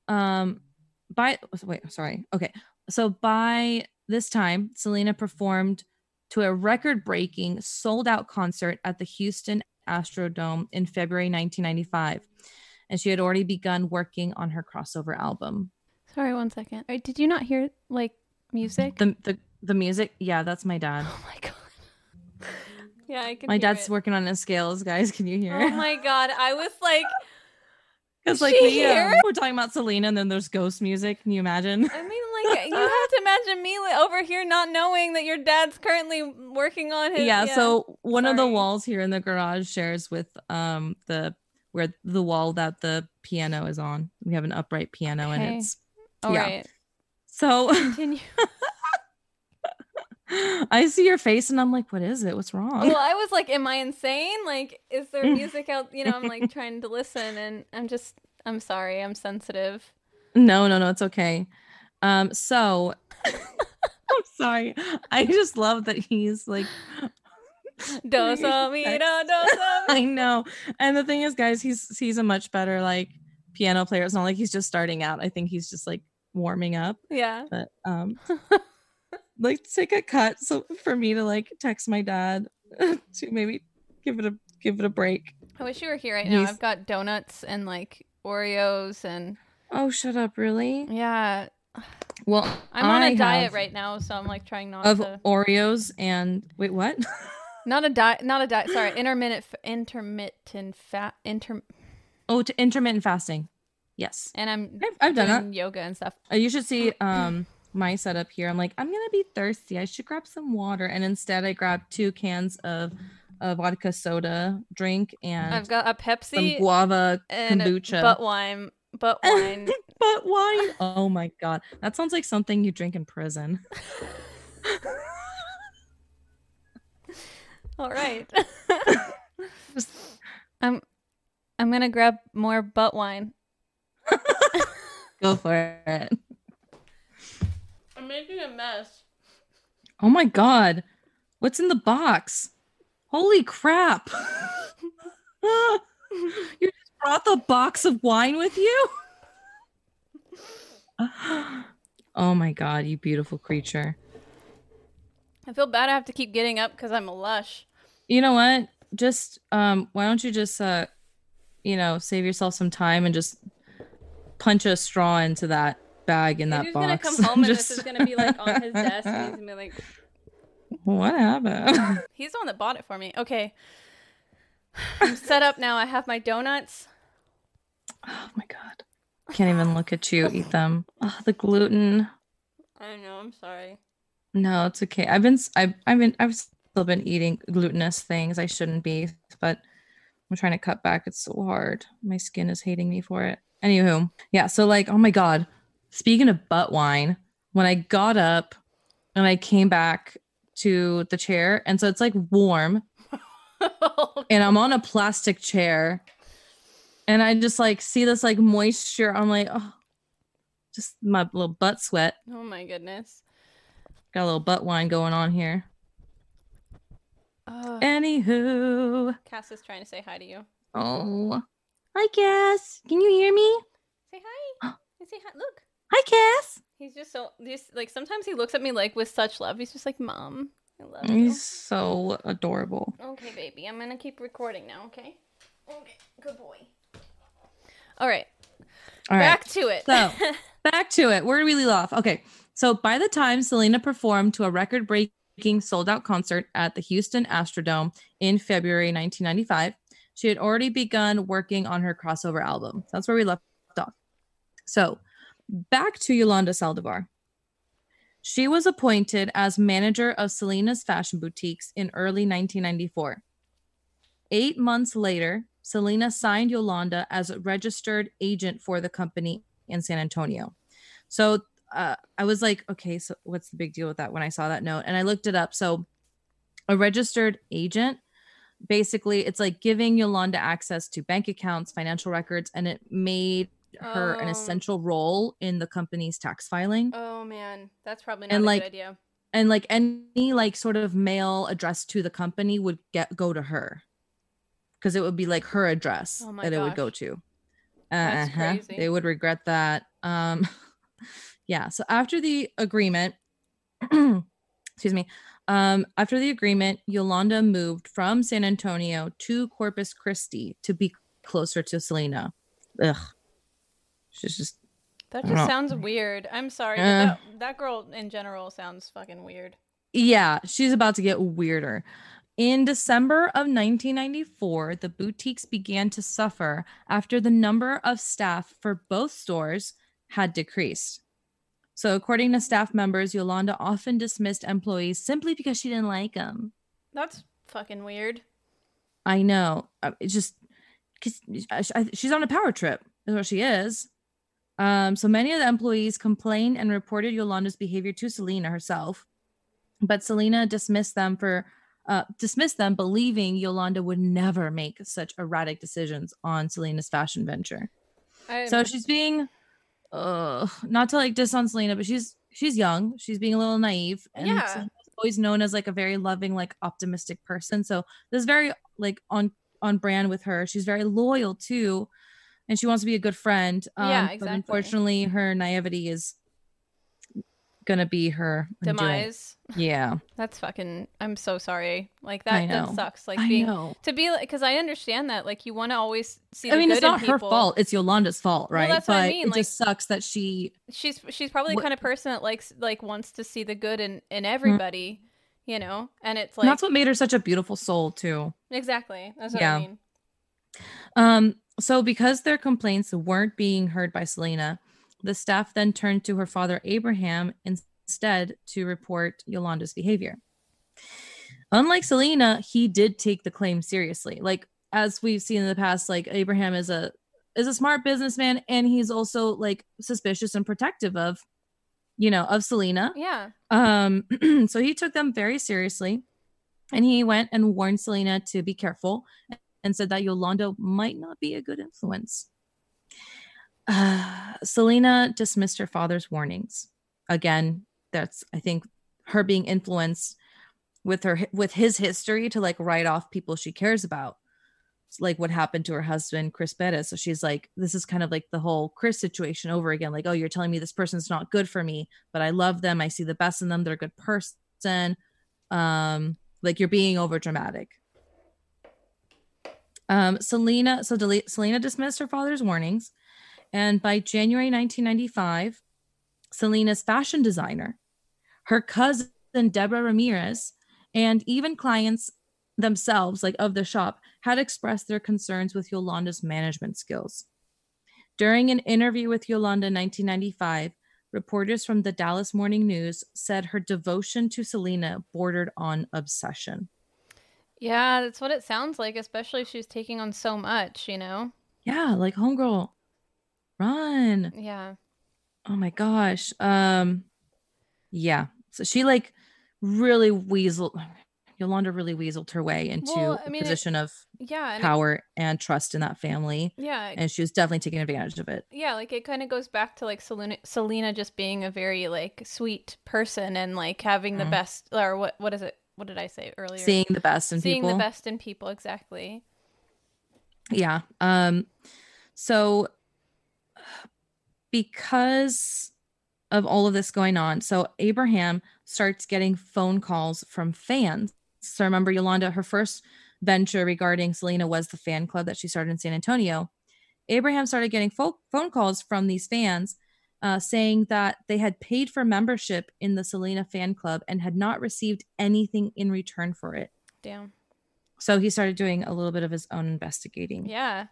um, by wait, sorry, okay, so by this time, Selena performed to a record breaking sold out concert at the Houston Astrodome in February 1995. And she had already begun working on her crossover album. Sorry, one second. Did you not hear like music? The the, the music? Yeah, that's my dad. Oh my god. yeah, I can. My dad's it. working on his scales, guys. Can you hear? Oh my god, I was like, because like we, uh, we're talking about Selena, and then there's ghost music. Can you imagine? I mean, like you have to imagine me over here not knowing that your dad's currently working on his. Yeah. yeah. So one Sorry. of the walls here in the garage shares with um the where the wall that the piano is on. We have an upright piano, okay. and it's all yeah. Right. So continue. I see your face and I'm like, what is it? What's wrong? Well, I was like, am I insane? Like, is there music out? You know, I'm like trying to listen and I'm just, I'm sorry, I'm sensitive. No, no, no, it's okay. Um, so I'm sorry. I just love that he's like Dos mira, dos I know. And the thing is, guys, he's he's a much better like piano player. It's not like he's just starting out. I think he's just like warming up. Yeah. But um like take a cut so for me to like text my dad to maybe give it a give it a break. I wish you were here right now. He's... I've got donuts and like Oreos and Oh, shut up, really? Yeah. Well, I'm on I a diet right now, so I'm like trying not of to Oreos and wait, what? Not a diet, not a diet. Sorry, intermittent, intermittent fat, inter. Oh, to intermittent fasting. Yes. And I'm I've, I've done that. yoga and stuff. Uh, you should see um my setup here. I'm like, I'm gonna be thirsty. I should grab some water, and instead I grabbed two cans of a vodka soda drink and I've got a Pepsi, some guava kombucha, butt wine, butt wine, butt wine. Oh my god, that sounds like something you drink in prison. All right. I'm I'm gonna grab more butt wine. Go for it. I'm making a mess. Oh my god. What's in the box? Holy crap. you just brought the box of wine with you? oh my god, you beautiful creature. I feel bad I have to keep getting up because I'm a lush. You know what? Just um why don't you just uh you know, save yourself some time and just punch a straw into that bag in that he's box. He's gonna come home just... and this is gonna be like on his desk. And he's gonna be like, "What happened?" He's the one that bought it for me. Okay, I'm set up now. I have my donuts. Oh my god, can't even look at you eat them. Oh, the gluten. I know. I'm sorry. No, it's okay. I've been I've I've been I've still been eating glutinous things. I shouldn't be, but I'm trying to cut back. It's so hard. My skin is hating me for it. Anywho, yeah. So like, oh my god. Speaking of butt wine, when I got up and I came back to the chair, and so it's like warm, and I'm on a plastic chair, and I just like see this like moisture. I'm like, oh, just my little butt sweat. Oh my goodness. Got a little butt wine going on here. Uh, Anywho, Cass is trying to say hi to you. Oh, hi, Cass. Can you hear me? Say hi. say hi. Look. Hi, Cass. He's just so just like sometimes he looks at me like with such love. He's just like, "Mom, I love you." He's so adorable. Okay, baby. I'm gonna keep recording now. Okay. Okay. Good boy. All right. All right. Back to it. So back to it. Where do we leave off? Okay. So by the time Selena performed to a record breaking sold out concert at the Houston Astrodome in February 1995, she had already begun working on her crossover album. That's where we left off. So back to Yolanda Saldivar. She was appointed as manager of Selena's fashion boutiques in early 1994. Eight months later, Selena signed Yolanda as a registered agent for the company in San Antonio. So uh, I was like, okay, so what's the big deal with that when I saw that note? And I looked it up. So a registered agent basically it's like giving Yolanda access to bank accounts, financial records, and it made her an Oh. essential role in the company's tax filing. Oh man, that's probably not And, a like, good idea. And like any like sort of mail addressed to the company would get go to her. Because it would be like her address Oh that it would go to. That's Uh-huh. crazy. They would regret that. Um yeah, so after the agreement excuse me. Um, after the agreement, Yolanda moved from San Antonio to Corpus Christi to be closer to Selena. Ugh. She's just That just sounds weird. I'm sorry, but Uh. that, that girl in general sounds fucking weird. yeah, she's about to get weirder. In December of 1994, the boutiques began to suffer after the number of staff for both stores had decreased. So, according to staff members, Yolanda often dismissed employees simply because she didn't like them. That's fucking weird. I know. Uh, It's just because she's on a power trip, is what she is. Um, so many of the employees complained and reported Yolanda's behavior to Selena herself, but Selena dismissed them for uh, dismissed them, believing Yolanda would never make such erratic decisions on Selena's fashion venture. I, So she's being, uh, not to like diss on Selena, but she's she's young. She's being a little naive, and Yeah. Selena's always known as like a very loving, like optimistic person. So this is very like on on brand with her. She's very loyal too, and she wants to be a good friend. Um, Yeah, But exactly. unfortunately, her naivety is gonna be her demise. Yeah, That's fucking. I'm so sorry. Like that. That sucks. Like I being know. to be like because I understand that. Like you want to always see. I mean, it's not her fault. It's Yolanda's fault, Well, right? that's but what I mean, it like- just sucks that she She's she's probably the kind of person that likes like wants to see the good in in everybody. You know, and it's like and that's what made her such a beautiful soul too. exactly. That's what Yeah. I mean. Um, so because their complaints weren't being heard by Selena, the staff then turned to her father Abraham instead to report Yolanda's behavior. Unlike Selena, he did take the claim seriously. Like as we've seen in the past, like Abraham is a is a smart businessman and he's also like suspicious and protective of you know of Selena. Yeah. Um, so he took them very seriously and he went and warned Selena to be careful and said that Yolanda might not be a good influence. Uh, Selena dismissed her father's warnings. Again, that's I think her being influenced with her with his history to like write off people she cares about. It's like what happened to her husband Chris Bettis. So she's like, this is kind of like the whole Chris situation over again. Like, oh, you're telling me this person's not good for me, but I love them. I see the best in them. They're a good person. Um, like you're being over dramatic. Um, Selena, so Dele- Selena dismissed her father's warnings, and by January 1995, Selena's fashion designer, her cousin Deborah Ramirez, and even clients themselves, like of the shop, had expressed their concerns with Yolanda's management skills. During an interview with Yolanda in 1995, reporters from the Dallas Morning News said her devotion to Selena bordered on obsession. Yeah, that's what it sounds like, especially if she's taking on so much, you know? Yeah, like homegirl, run. Yeah. Oh my gosh. Um yeah. So she like really weasel Yolanda really weaseled her way into Well, I a mean, it- position of Yeah. And it- power and trust in that family. yeah. And she was definitely taking advantage of it. yeah, like it kind of goes back to like Selena, Selena just being a very like sweet person and like having the Mhm. best or what what is it? What did I say earlier? Seeing the best in Seeing people. the best in people, exactly. Yeah. Um so because of all of this going on, so Abraham starts getting phone calls from fans. So remember Yolanda her first venture regarding Selena was the fan club that she started in San Antonio. Abraham started getting fo- phone calls from these fans uh, saying that they had paid for membership in the Selena fan club and had not received anything in return for it. Damn. So he started doing a little bit of his own investigating Yeah.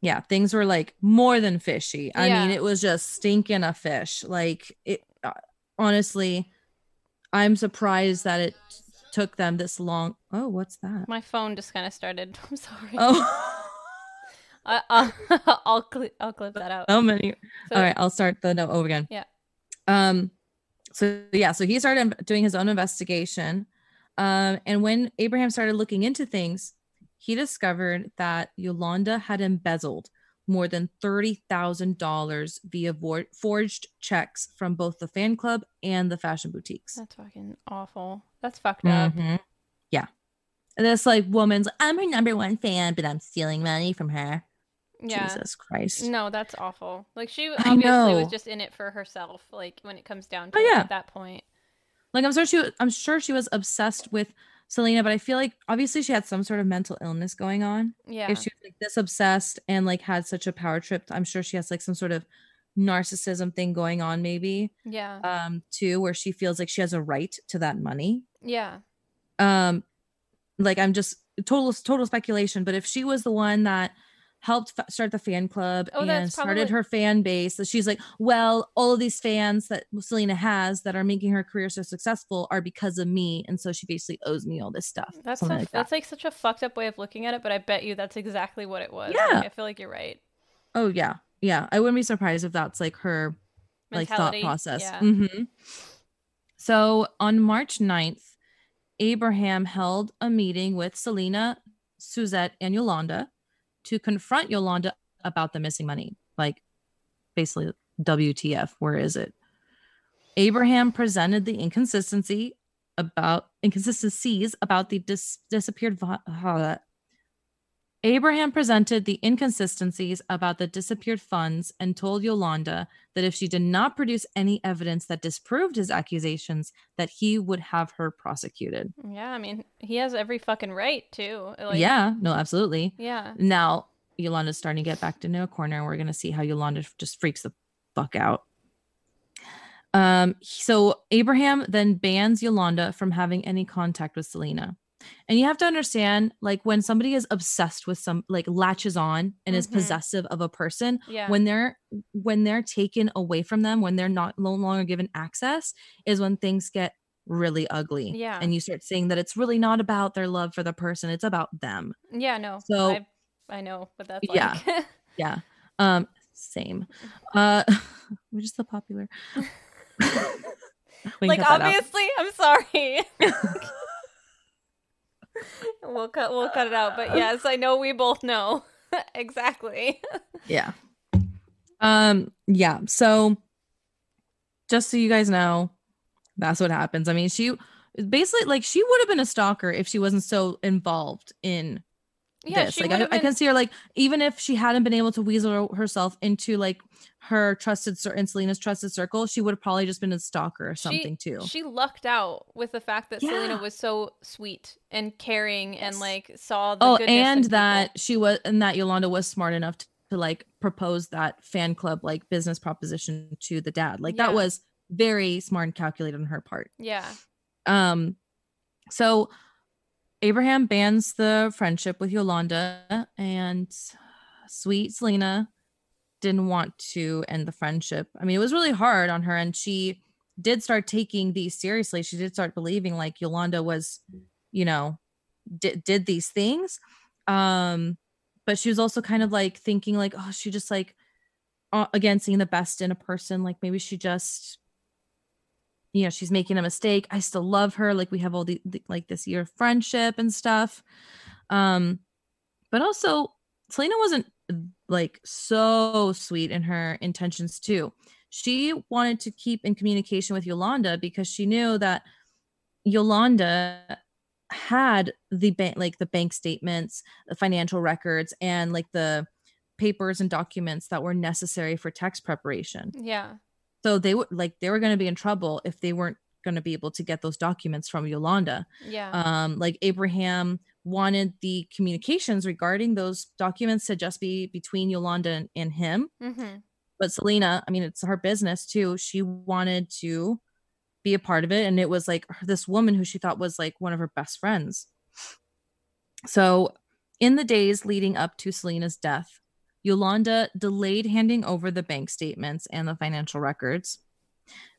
Yeah, things were like more than fishy. I Yeah. mean, it was just stinking a fish. Like it, uh, honestly, I'm surprised that it took them this long. Oh, what's that? My phone just kind of started. I'm sorry. Oh, I, I'll I'll, cli- I'll clip that out. so many. So- All right, I'll start the note over again. Yeah. Um. So yeah, so he started doing his own investigation, um, and when Abraham started looking into things, he discovered that Yolanda had embezzled more than thirty thousand dollars via vor- forged checks from both the fan club and the fashion boutiques. That's fucking awful. That's fucked up. Mhm. Yeah. And this like woman's like, I'm her number one fan, but I'm stealing money from her. Yeah. Jesus Christ. No, that's awful. Like she obviously was just in it for herself. Like when it comes down to Oh, it yeah. at that point. Like I'm sure she was, I'm sure she was obsessed with Selena, but I feel like obviously she had some sort of mental illness going on. Yeah. If she was like this obsessed and like had such a power trip, I'm sure she has like some sort of narcissism thing going on, maybe. yeah. Um, too, where she feels like she has a right to that money. yeah. um like i'm just total total speculation but if she was the one that helped f- start the fan club Oh, and that's started her fan base so she's like well all of these fans that selena has that are making her career so successful are because of me and so she basically owes me all this stuff That's so, like that. that's like such a fucked up way of looking at it, but I bet you that's exactly what it was. Yeah. Like, I feel like you're right. oh yeah yeah i wouldn't be surprised if that's like her like thought process Yeah. hmm so on march 9th abraham held a meeting with selena suzette and yolanda to confront yolanda about the missing money like basically wtf where is it? Abraham presented the inconsistency about inconsistencies about the dis- disappeared vi- uh, Abraham presented the inconsistencies about the disappeared funds and told Yolanda that if she did not produce any evidence that disproved his accusations, that he would have her prosecuted. Yeah, I mean, he has every fucking right to. Like, yeah, no, absolutely. Yeah. Now Yolanda's starting to get backed into a corner, and we're gonna see how Yolanda just freaks the fuck out. Um, so Abraham then bans Yolanda from having any contact with Selena. And you have to understand, like, when somebody is obsessed with some, like, latches on and is Mhm. possessive of a person, Yeah. when they're when they're taken away from them, when they're not no longer given access, is when things get really ugly. Yeah. and you start seeing that it's really not about their love for the person; it's about them. yeah, no. So- I, I know what that's Yeah. like. Yeah. Um, same. Uh, we're just so popular. Like obviously, I'm sorry. we'll cut we'll cut it out, but yes, I know we both know. exactly. Yeah. Um, yeah. So just so you guys know, that's what happens. I mean, she basically like she would have been a stalker if she wasn't so involved in Yeah, this. Like I, have I can see her like even if she hadn't been able to weasel herself into like her trusted in Selena's trusted circle, she would have probably just been a stalker or something too. She lucked out with the fact that Selena was so sweet and caring and like saw the oh, and that she was and that Yolanda was smart enough to, to like propose that fan club like business proposition to the dad. Like that was very smart and calculated on her part. yeah, Um so Abraham bans the friendship with Yolanda and sweet Selena didn't want to end the friendship. I mean, it was really hard on her and she did start taking these seriously. She did start believing like Yolanda was, you know, did did these things. Um but she was also kind of like thinking like oh she just like uh, again seeing the best in a person like maybe she just you know she's making a mistake i still love her like we have all the, the like this year of friendship and stuff um but also selena wasn't like so sweet in her intentions too. She wanted to keep in communication with yolanda because she knew that yolanda had the bank like the bank statements the financial records and like the papers and documents that were necessary for tax preparation. Yeah, so they would like they were going to be in trouble if they weren't going to be able to get those documents from Yolanda. yeah, Um, like Abraham wanted the communications regarding those documents to just be between Yolanda and, and him. mm-hmm. But Selena, I mean, it's her business too. She wanted to be a part of it, and it was like this woman who she thought was like one of her best friends. So, in the days leading up to Selena's death, Yolanda delayed handing over the bank statements and the financial records.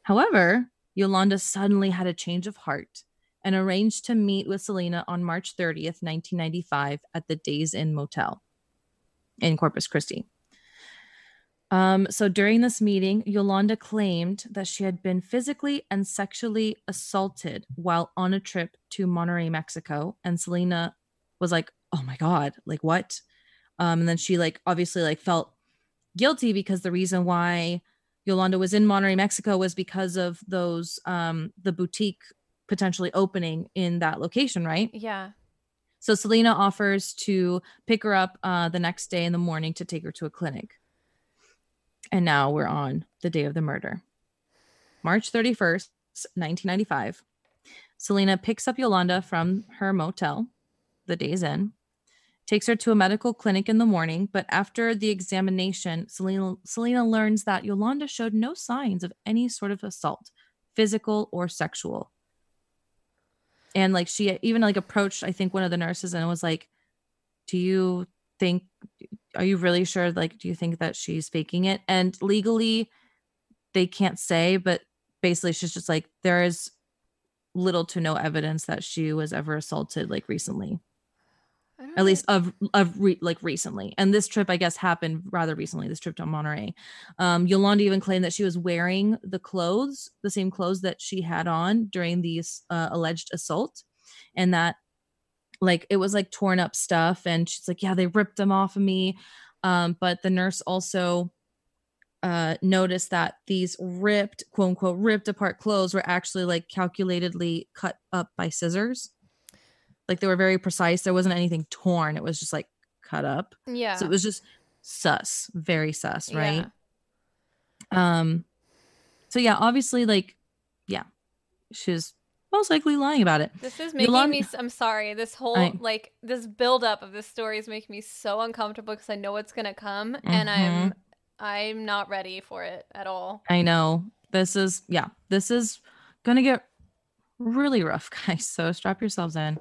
However, Yolanda suddenly had a change of heart and arranged to meet with Selena on March 30th, 1995, at the Days Inn Motel in Corpus Christi. Um, so during this meeting, Yolanda claimed that she had been physically and sexually assaulted while on a trip to Monterrey, Mexico. And Selena was like, Oh my God, like what? Um, and then she like obviously like felt guilty because the reason why Yolanda was in Monterrey, Mexico was because of those um the boutique potentially opening in that location, right? Yeah. So Selena offers to pick her up uh, the next day in the morning to take her to a clinic. And now we're on the day of the murder. March 31st, 1995. Selena picks up Yolanda from her motel, the Days Inn, takes her to a medical clinic in the morning, but after the examination, Selena, Selena learns that Yolanda showed no signs of any sort of assault, physical or sexual. And like she even like approached i think one of the nurses and was like do you think are you really sure like do you think that she's faking it? And legally they can't say but basically she's just like there is little to no evidence that she was ever assaulted like recently at least of of re, like recently. And this trip, I guess, happened rather recently. This trip to Monterrey. Um, Yolanda even claimed that she was wearing the clothes, the same clothes that she had on during the uh, alleged assault, and that like it was like torn up stuff. And she's like, "Yeah, they ripped them off of me." Um, but the nurse also uh, noticed that these ripped, quote unquote, ripped apart clothes were actually like calculatedly cut up by scissors like they were very precise. There wasn't anything torn. It was just like cut up. Yeah. So it was just sus, very sus, right? Yeah. Um so yeah, obviously like yeah. She's most likely lying about it. This is making Yolanda- me I'm sorry. This whole I, like this build up of this story is making me so uncomfortable because I know what's going to come mm-hmm. and I'm I'm not ready for it at all. I know. This is yeah, this is going to get really rough, guys. So strap yourselves in.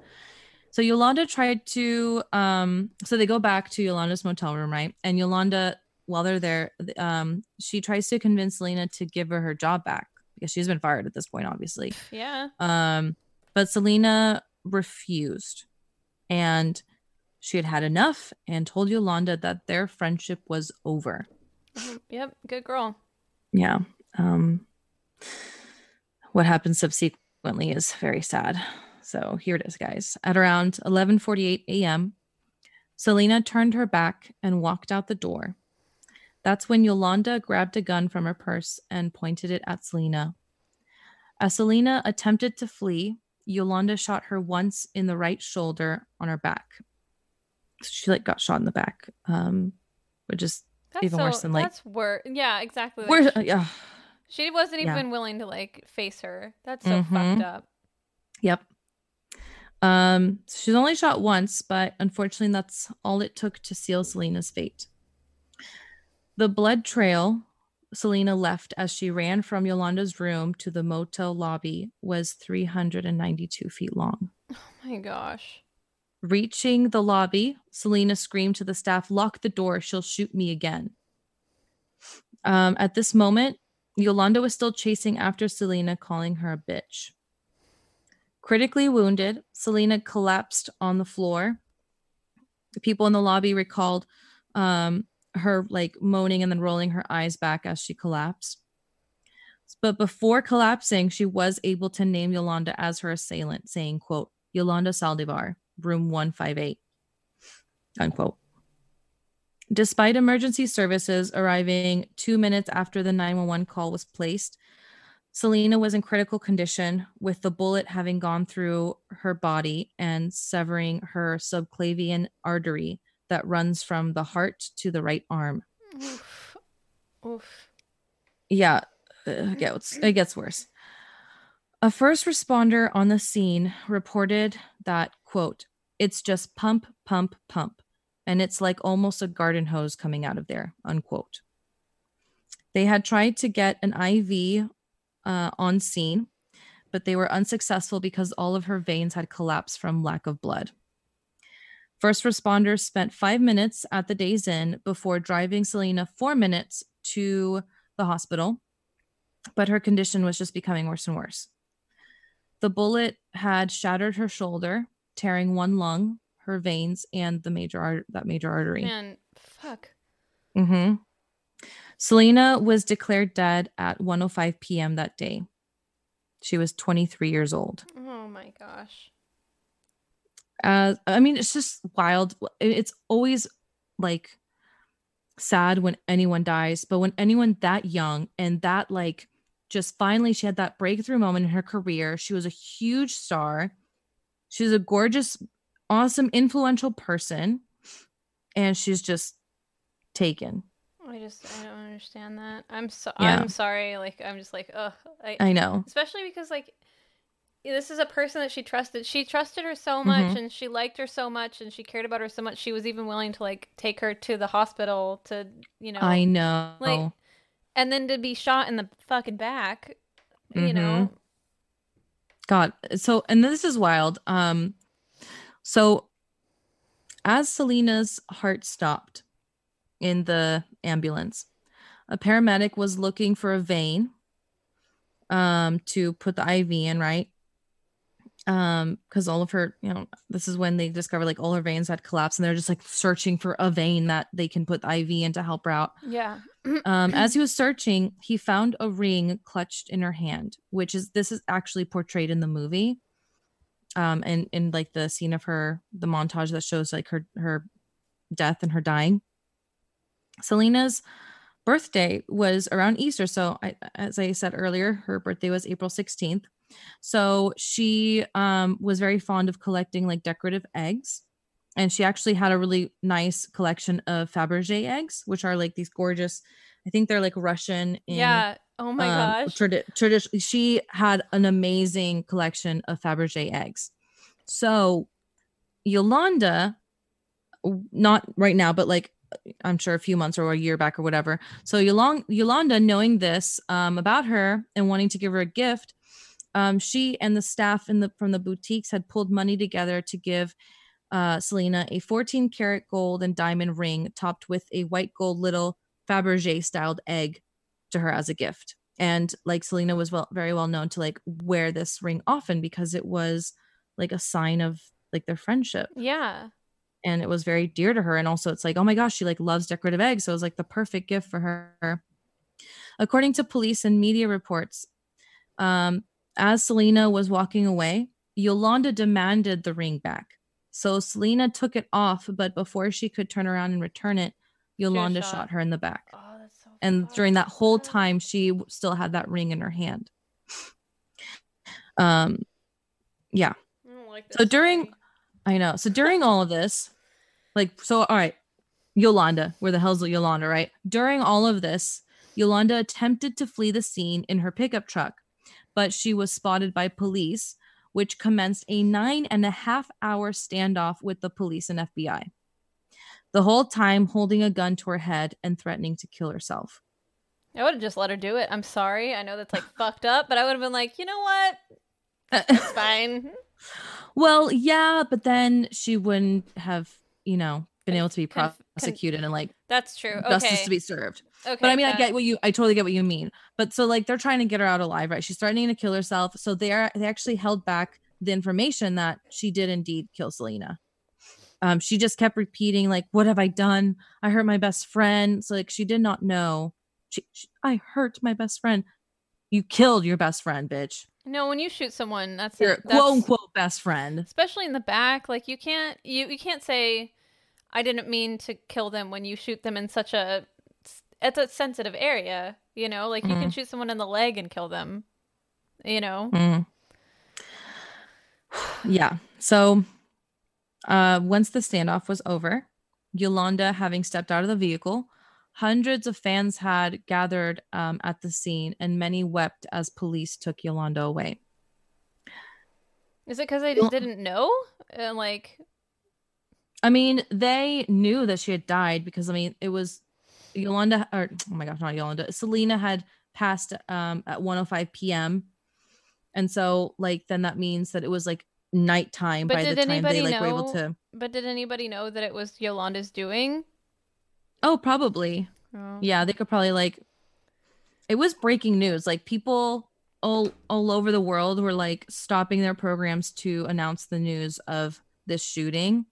So Yolanda tried to um so they go back to Yolanda's motel room, right? And Yolanda while they're there um she tries to convince Selena to give her her job back because she's been fired at this point obviously. Yeah. Um but Selena refused. And she had had enough and told Yolanda that their friendship was over. Mm-hmm. Yep, good girl. Yeah. Um what happened subsequently is very sad. So here it is, guys. At around 11:48 a.m., Selena turned her back and walked out the door. That's when Yolanda grabbed a gun from her purse and pointed it at Selena. As Selena attempted to flee, Yolanda shot her once in the right shoulder on her back. She like got shot in the back, um, which is that's even so, worse than like that's worse. Yeah, exactly. Like, worse, yeah. She wasn't even yeah. willing to like face her. That's so mm-hmm. fucked up. Yep. Um, she's only shot once, but unfortunately, that's all it took to seal Selena's fate. The blood trail Selena left as she ran from Yolanda's room to the motel lobby was 392 feet long. Oh my gosh. Reaching the lobby, Selena screamed to the staff, Lock the door, she'll shoot me again. Um, at this moment, Yolanda was still chasing after Selena, calling her a bitch. Critically wounded, Selena collapsed on the floor. The people in the lobby recalled um, her like moaning and then rolling her eyes back as she collapsed. But before collapsing, she was able to name Yolanda as her assailant, saying, quote, Yolanda Saldivar, room 158, unquote. Despite emergency services arriving two minutes after the 911 call was placed, Selena was in critical condition with the bullet having gone through her body and severing her subclavian artery that runs from the heart to the right arm. Oof. Oof. Yeah, uh, it gets, it gets worse. A first responder on the scene reported that, quote, it's just pump, pump, pump, and it's like almost a garden hose coming out of there, unquote. They had tried to get an IV uh, on scene, but they were unsuccessful because all of her veins had collapsed from lack of blood. First responders spent five minutes at the Days Inn before driving Selena four minutes to the hospital. but her condition was just becoming worse and worse. The bullet had shattered her shoulder, tearing one lung, her veins, and the major art- that major artery. Man, fuck. Mm-hmm. Selena was declared dead at 1:05 p.m. that day. She was 23 years old. Oh my gosh. Uh, I mean, it's just wild. It's always like sad when anyone dies, but when anyone that young and that like just finally she had that breakthrough moment in her career. She was a huge star. She was a gorgeous, awesome, influential person, and she's just taken. I just I don't understand that. I'm so Yeah. I'm sorry. Like I'm just like ugh. I, I know. especially because like this is a person that she trusted. She trusted her so much, Mhm. and she liked her so much, and she cared about her so much. She was even willing to like take her to the hospital to you know I know. like- and then to be shot in the fucking back. You know. God. So, and this is wild. Um, so as Selena's heart stopped in the ambulance, a paramedic was looking for a vein um to put the IV in, right? Um, because all of her, you know, this is when they discovered like all her veins had collapsed, and they're just like searching for a vein that they can put the IV in to help her out. Yeah. Um, as he was searching, he found a ring clutched in her hand, which is this is actually portrayed in the movie. Um, and in like the scene of her, the montage that shows like her her death and her dying. Selena's birthday was around Easter, so I, as I said earlier, her birthday was April sixteenth. So she um was very fond of collecting like decorative eggs and she actually had a really nice collection of Fabergé eggs, which are like these gorgeous. I think they're like Russian. In, yeah. Oh my um, gosh. tradi- tradi- she had an amazing collection of Fabergé eggs. So Yolanda, not right now, but like I'm sure a few months or a year back or whatever. So Yolanda, Yolanda knowing this um, about her and wanting to give her a gift, um, she and the staff in the from the boutiques had pulled money together to give uh, Selena a 14 karat gold and diamond ring topped with a white gold little Fabergé styled egg to her as a gift. And like Selena was well very well known to like wear this ring often because it was like a sign of like their friendship yeah. And it was very dear to her and also it's like oh my gosh she like loves decorative eggs so it was like the perfect gift for her according to police and media reports um as selena was walking away yolanda demanded the ring back so selena took it off but before she could turn around and return it yolanda shot. shot her in the back Oh, that's so. and during that whole time she still had that ring in her hand um yeah I don't like So during-. I know. So during all of this, like, so, all right, Yolanda, where the hell's Yolanda, right? During all of this, Yolanda attempted to flee the scene in her pickup truck, but she was spotted by police, which commenced a nine and a half hour standoff with the police and FBI. The whole time holding a gun to her head and threatening to kill herself. I would have just let her do it. I'm sorry. I know that's like fucked up, but I would have been like, you know what? It's fine. Well, yeah, but then she wouldn't have, you know, been able to be prosecuted and like That's true. Okay. justice to be served. okay. But I mean, I get what you. I totally get what you mean. But so like they're trying to get her out alive, right? She's threatening to kill herself. So they are. They actually held back the information that she did indeed kill Selena. Um, she just kept repeating like, "What have I done? I hurt my best friend." So like she did not know. She, she, I hurt my best friend. You killed your best friend, bitch. No, when you shoot someone, that's Your quote unquote best friend. especially in the back. Like you can't you you can't say I didn't mean to kill them when you shoot them in such a it's a sensitive area. You know, like you Mm-hmm. can shoot someone in the leg and kill them. You know. Mm. yeah. So uh once the standoff was over, Yolanda having stepped out of the vehicle, hundreds of fans had gathered um, at the scene and many wept as police took Yolanda away. Is it because they Well- didn't know? And like, I mean, they knew that she had died because I mean, it was Yolanda or oh my gosh, not Yolanda. Selena had passed um at 1:05 p.m. And so like then that means that it was like nighttime But by the did time they anybody like were able know- to but did anybody know that it was Yolanda's doing? Oh, probably. Oh. Yeah, they could probably like it was breaking news. Like people all all over the world were like stopping their programs to announce the news of this shooting.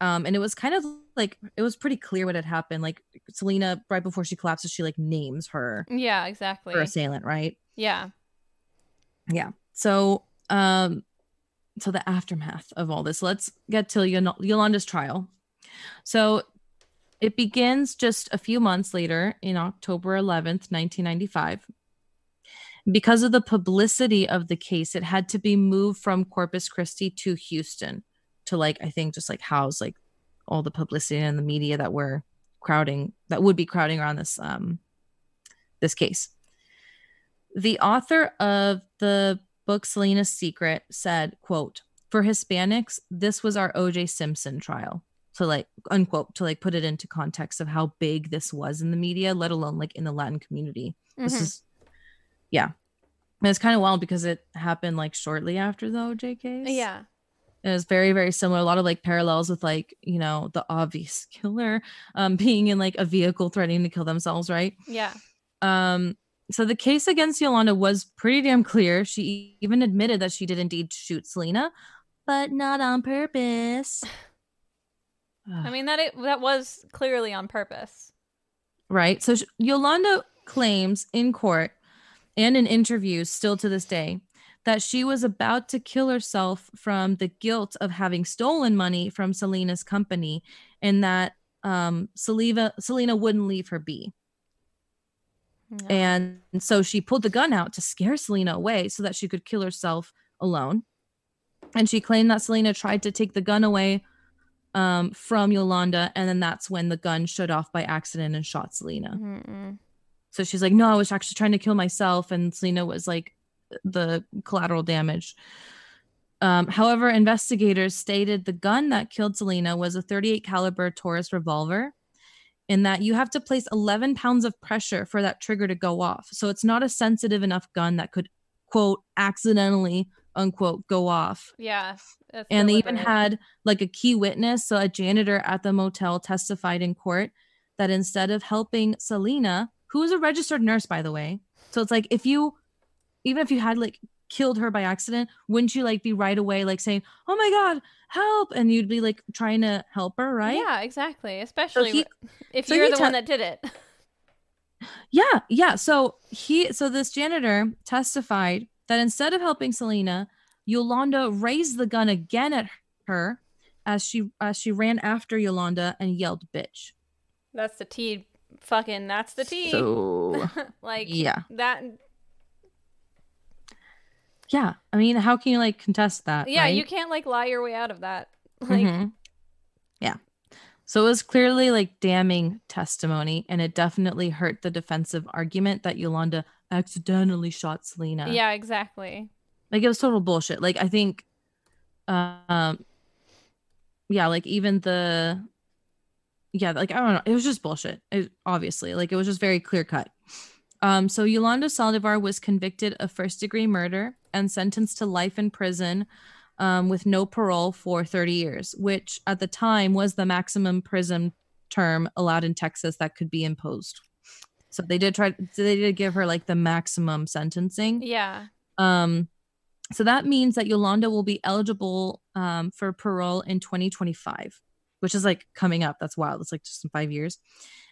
Um, and it was kind of like it was pretty clear what had happened. Like Selena, right before she collapses, she like names her Yeah, exactly. her assailant, right? Yeah. Yeah. So, um, so the aftermath of all this. Let's get to Yol- Yolanda's trial. So, it begins just a few months later in October 11th, 1995. Because of the publicity of the case, it had to be moved from Corpus Christi to Houston to like I think just like house like all the publicity and the media that were crowding that would be crowding around this um this case. The author of the book Selena's Secret said, quote, for Hispanics, this was our OJ Simpson trial. To like unquote, to like put it into context of how big this was in the media, let alone like in the Latin community. This Mhm. is yeah. And it's kind of wild because it happened like shortly after the OJ case. Yeah. It was very, very similar. A lot of like parallels with like, you know, the obvious killer um being in like a vehicle threatening to kill themselves, right? Yeah. Um, so the case against Yolanda was pretty damn clear. She even admitted that she did indeed shoot Selena, but not on purpose. I mean that it that was clearly on purpose. right? So Yolanda claims in court and in interviews still to this day that she was about to kill herself from the guilt of having stolen money from Selena's company and that um Selena Selena wouldn't leave her be. No. And so she pulled the gun out to scare Selena away so that she could kill herself alone. And she claimed that Selena tried to take the gun away um, from Yolanda. And then that's when the gun shut off by accident and shot Selena. Mm-mm. So she's like, no, I was actually trying to kill myself. And Selena was like the collateral damage. Um, however, investigators stated the gun that killed Selena was a 38 caliber Taurus revolver, in that you have to place 11 pounds of pressure for that trigger to go off. So it's not a sensitive enough gun that could quote accidentally unquote go off. Yeah. And they even had like a key witness, so a janitor at the motel testified in court that instead of helping Selena, who is a registered nurse by the way, so it's like if you even if you had like killed her by accident, wouldn't you like be right away like saying, "Oh my god, help!" and you'd be like trying to help her, right? Yeah, exactly. Especially he- if so you're the te- one that did it. Yeah, yeah. So he so this janitor testified that instead of helping Selena, Yolanda raised the gun again at her as she as she ran after Yolanda and yelled bitch. That's the T. Fucking, that's the T. So like yeah. that. Yeah. I mean, how can you like contest that? Yeah, right? you can't like lie your way out of that. Like, Mhm. Yeah. So it was clearly like damning testimony, and it definitely hurt the defensive argument that Yolanda accidentally shot Selena. yeah, exactly. like it was total bullshit. Like i think um yeah like even the yeah like i don't know. It was just bullshit it, obviously. Like it was just very clear cut um so yolanda saldivar was convicted of first degree murder and sentenced to life in prison um, with no parole for 30 years which at the time was the maximum prison term allowed in texas that could be imposed so they did try they did give her like the maximum sentencing Yeah. um, so that means that Yolanda will be eligible um, for parole in 2025, which is like coming up. That's wild. It's like just in five years.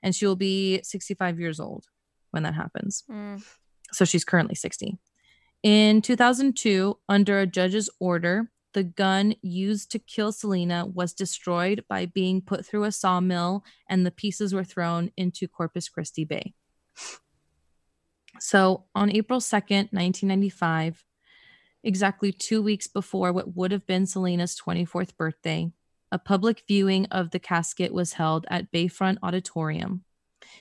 And she will be 65 years old when that happens. Mm. So she's currently 60. In 2002, under a judge's order, the gun used to kill Selena was destroyed by being put through a sawmill and the pieces were thrown into Corpus Christi Bay. So on April 2nd, 1995, exactly two weeks before what would have been Selena's 24th birthday, a public viewing of the casket was held at Bayfront Auditorium,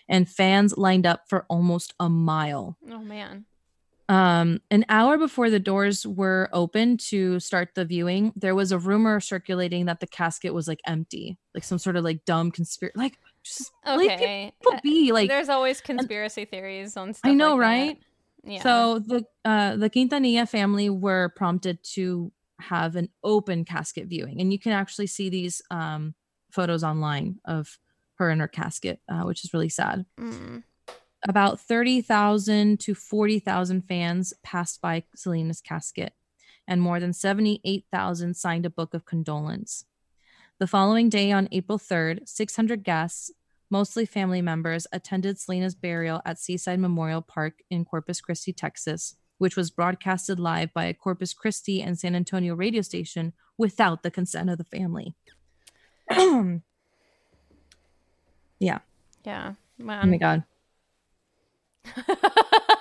and fans lined up for almost a mile. Oh man. Um, an hour before the doors were open to start the viewing, there was a rumor circulating that the casket was like empty, like some sort of like dumb conspiracy. Like, just Okay. people Uh, be. Like, There's always conspiracy theories on stuff. I know, like that. right? Yeah. So the uh, the Quintanilla family were prompted to have an open casket viewing, and you can actually see these um, photos online of her in her casket, uh, which is really sad. Mm. about 30,000 to 40,000 fans passed by Selena's casket, and more than 78,000 signed a book of condolence. The following day, on April 3rd, 600 guests, mostly family members, attended Selena's burial at Seaside Memorial Park in Corpus Christi, Texas, which was broadcasted live by a Corpus Christi and San Antonio radio station without the consent of the family. yeah. Yeah. Oh my God.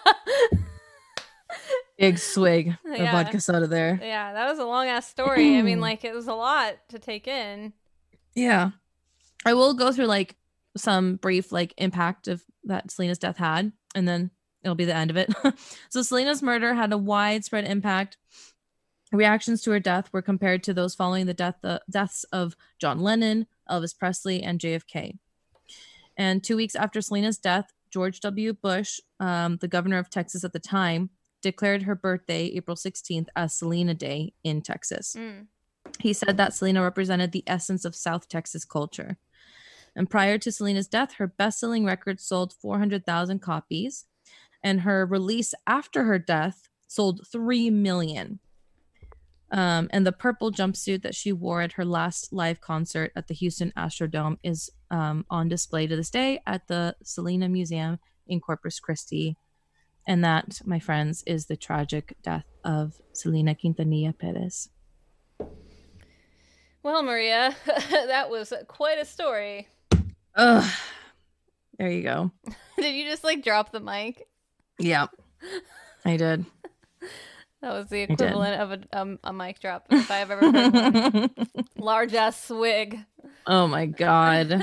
Big swig of Yeah. vodka soda there. Yeah, that was a long ass story. I mean, like it was a lot to take in. Yeah. I will go through like some brief like impact of that Selena's death had, and then it'll be the end of it. so Selena's murder had a widespread impact. Reactions to her death were compared to those following the death uh, deaths of John Lennon, Elvis Presley, and JFK. And two weeks after Selena's death, George W. Bush, um, the governor of Texas at the time, declared her birthday, April 16th, as Selena Day in Texas. Mm. He said that Selena represented the essence of South Texas culture. And prior to Selena's death, her best selling record sold 400,000 copies, and her release after her death sold 3 million. Um, and the purple jumpsuit that she wore at her last live concert at the Houston Astrodome is um, on display to this day at the Selena Museum in Corpus Christi. And that, my friends, is the tragic death of Selena Quintanilla Perez. Well, Maria, that was quite a story. Ugh. There you go. Did you just like drop the mic? Yeah, I did. That was the equivalent of a, um, a mic drop if I have ever heard one. Large ass swig. oh my god.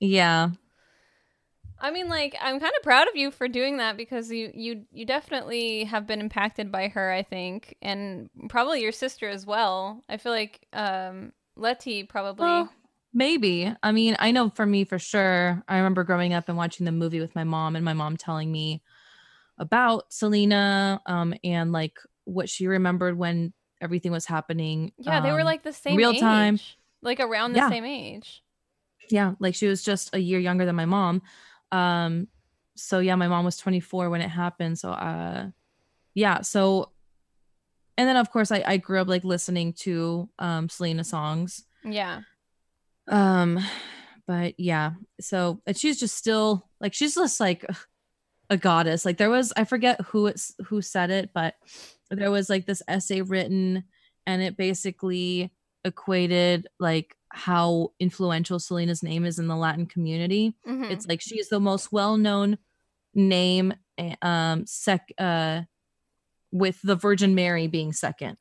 Yeah. I mean, like, I'm kind of proud of you for doing that because you you you definitely have been impacted by her. I think, and probably your sister as well. I feel like um, Letty probably. Well, maybe. I mean, I know for me for sure. I remember growing up and watching the movie with my mom, and my mom telling me about Selena, um, and like what she remembered when everything was happening. yeah, they were um, like the same real age, time. like around the Yeah. same age. yeah like she was just a year younger than my mom um so yeah my mom was 24 when it happened. So uh yeah so and then of course i, I grew up like listening to um selena songs. Yeah, um but yeah so and she's just still like she's just like a goddess. Like there was i forget who it's who said it but there was like this essay written and it basically equated like how influential selena's name is in the latin community Mhm. it's like she's the most well-known name eh, um sec uh with the virgin mary being second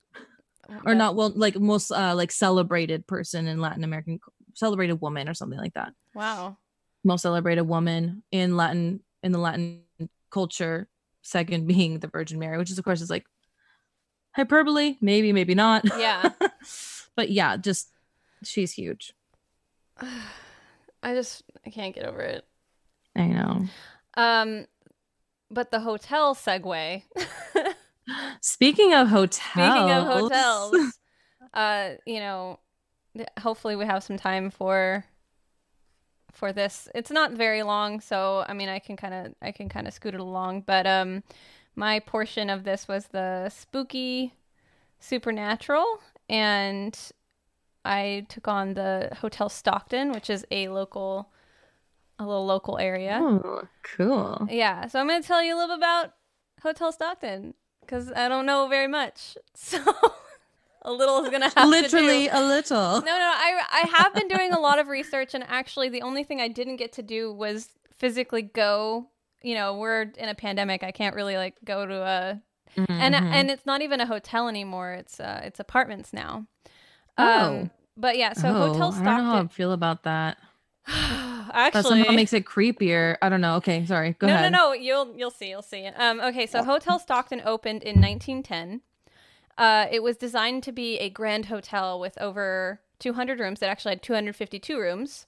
or That- not well like most uh like celebrated person in latin american celebrated woman or something like that Wow. most celebrated woman in latin in the latin culture second being the virgin mary which is of course is like hyperbole maybe maybe not Yeah. but yeah just she's huge I just I can't get over it. i know Um, but the hotel segue. speaking of hotels Speaking of hotels, uh, you know, hopefully we have some time for for this. It's not very long, so I mean, I can kind of I can kind of scoot it along. But um, my portion of this was the spooky supernatural, and I took on the Hotel Stockton, which is a local, a little local area. oh cool Yeah, so I'm going to tell you a little about Hotel Stockton because I don't know very much. So a little is going to have literally To a little No, no, I I have been doing a lot of research, and actually, the only thing I didn't get to do was physically go. You know, we're in a pandemic. I can't really like go to a and Mhm. and it's not even a hotel anymore. It's uh it's apartments now. Oh. Um, but yeah, so Oh, Hotel I don't know how I Stockton. feel about that. Actually, That somehow makes it creepier. I don't know. Okay, sorry. Go no, ahead. no, no. No. You'll you'll see. You'll see. Um, okay, so Hotel Stockton opened in 1910. Uh, it was designed to be a grand hotel with over 200 rooms. It actually had 252 rooms.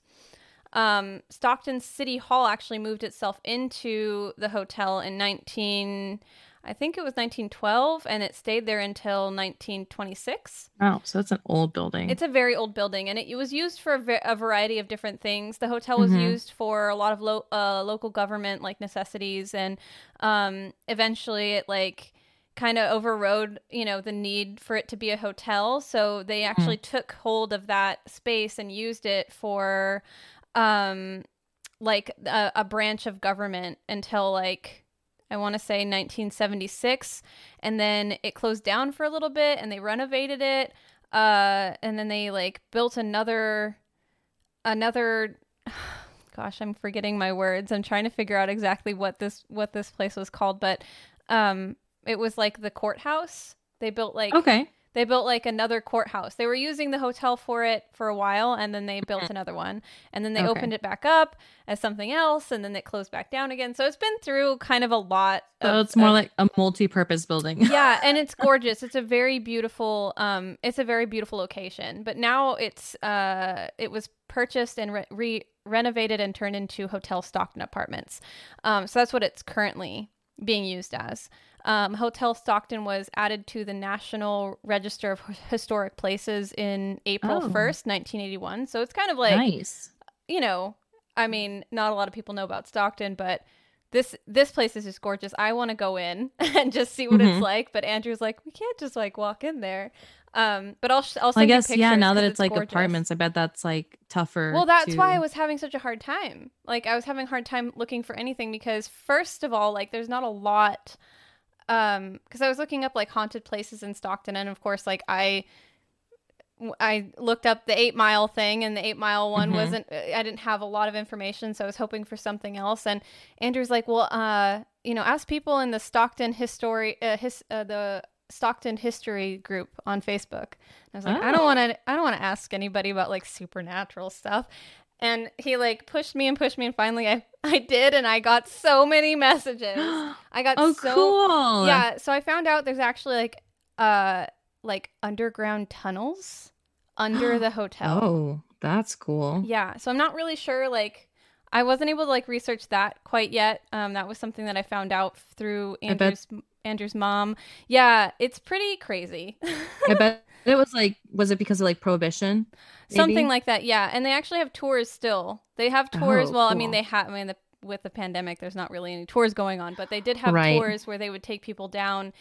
Um, Stockton City Hall actually moved itself into the hotel in 19, I think it was 1912, and it stayed there until 1926. Oh, so it's an old building. It's a very old building, and it, it was used for a, va- a variety of different things. The hotel was Mhm. used for a lot of lo- uh, local government like necessities, and um, eventually it like kind of overrode, you know, the need for it to be a hotel. So they actually took hold of that space and used it for um, like a, a branch of government until like I want to say 1976, and then it closed down for a little bit, and they renovated it, uh, and then they like built another, another. Gosh, I'm forgetting my words. I'm trying to figure out exactly what this what this place was called, but um, it was like the courthouse. They built like okay. They built like another courthouse. They were using the hotel for it for a while and then they built another one. And then they Okay. opened it back up as something else and then it closed back down again. So it's been through kind of a lot So of- it's more of- like a multi-purpose building. yeah, and it's gorgeous. It's a very beautiful um it's a very beautiful location. But now it's uh it was purchased and re- re- renovated and turned into Hotel Stockton Apartments. Um so that's what it's currently being used as. Um, Hotel Stockton was added to the National Register of Historic Places in April Oh. 1st, 1981. So it's kind of like nice. you know, I mean, not a lot of people know about Stockton, but this this place is just gorgeous. I want to go in and just see what Mhm. it's like. But Andrew's like, we can't just like walk in there. Um, but I'll sh- I'll Well, send I guess yeah. Now that it's, like gorgeous. apartments, I bet that's like tougher. Well, that's to- why I was having such a hard time. Like I was having a hard time looking for anything because first of all, like there's not a lot um because I was looking up like haunted places in Stockton and of course like I I looked up the 8 mile thing and the 8 mile one Mhm. wasn't I didn't have a lot of information so I was hoping for something else and Andrew's like, "Well, uh, you know, ask people in the Stockton history uh, his uh, the Stockton history group on Facebook." And I was like, "I don't Oh. want to I don't want to ask anybody about like supernatural stuff." And he like pushed me and pushed me and finally I I did and I got so many messages. I got oh, so cool. Yeah, so I found out there's actually like uh like underground tunnels under the hotel. Oh, that's cool. Yeah, so I'm not really sure. Like, I wasn't able to like research that quite yet. Um, that was something that I found out through Andrew's Andrew's mom. Yeah, it's pretty crazy. I bet it was like, was it because of like prohibition? Something like that. Yeah, and they actually have tours still. They have tours. Oh, well, I mean, they have. I mean, the, with the pandemic, there's not really any tours going on, but they did have Right. tours where they would take people down,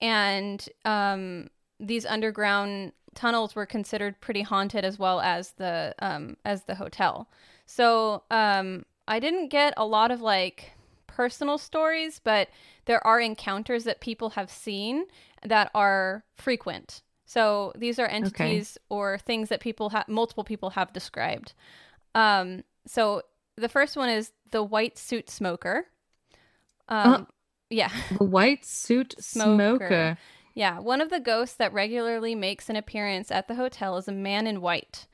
and um, these underground tunnels were considered pretty haunted as well as the um, as the hotel. So um, I didn't get a lot of like personal stories, but there are encounters that people have seen that are frequent. So these are entities or things that people have, multiple people have described. Um, so the first one is the white suit smoker. Um, Uh. yeah. The white suit Smoker. smoker. Yeah, one of the ghosts that regularly makes an appearance at the hotel is a man in white,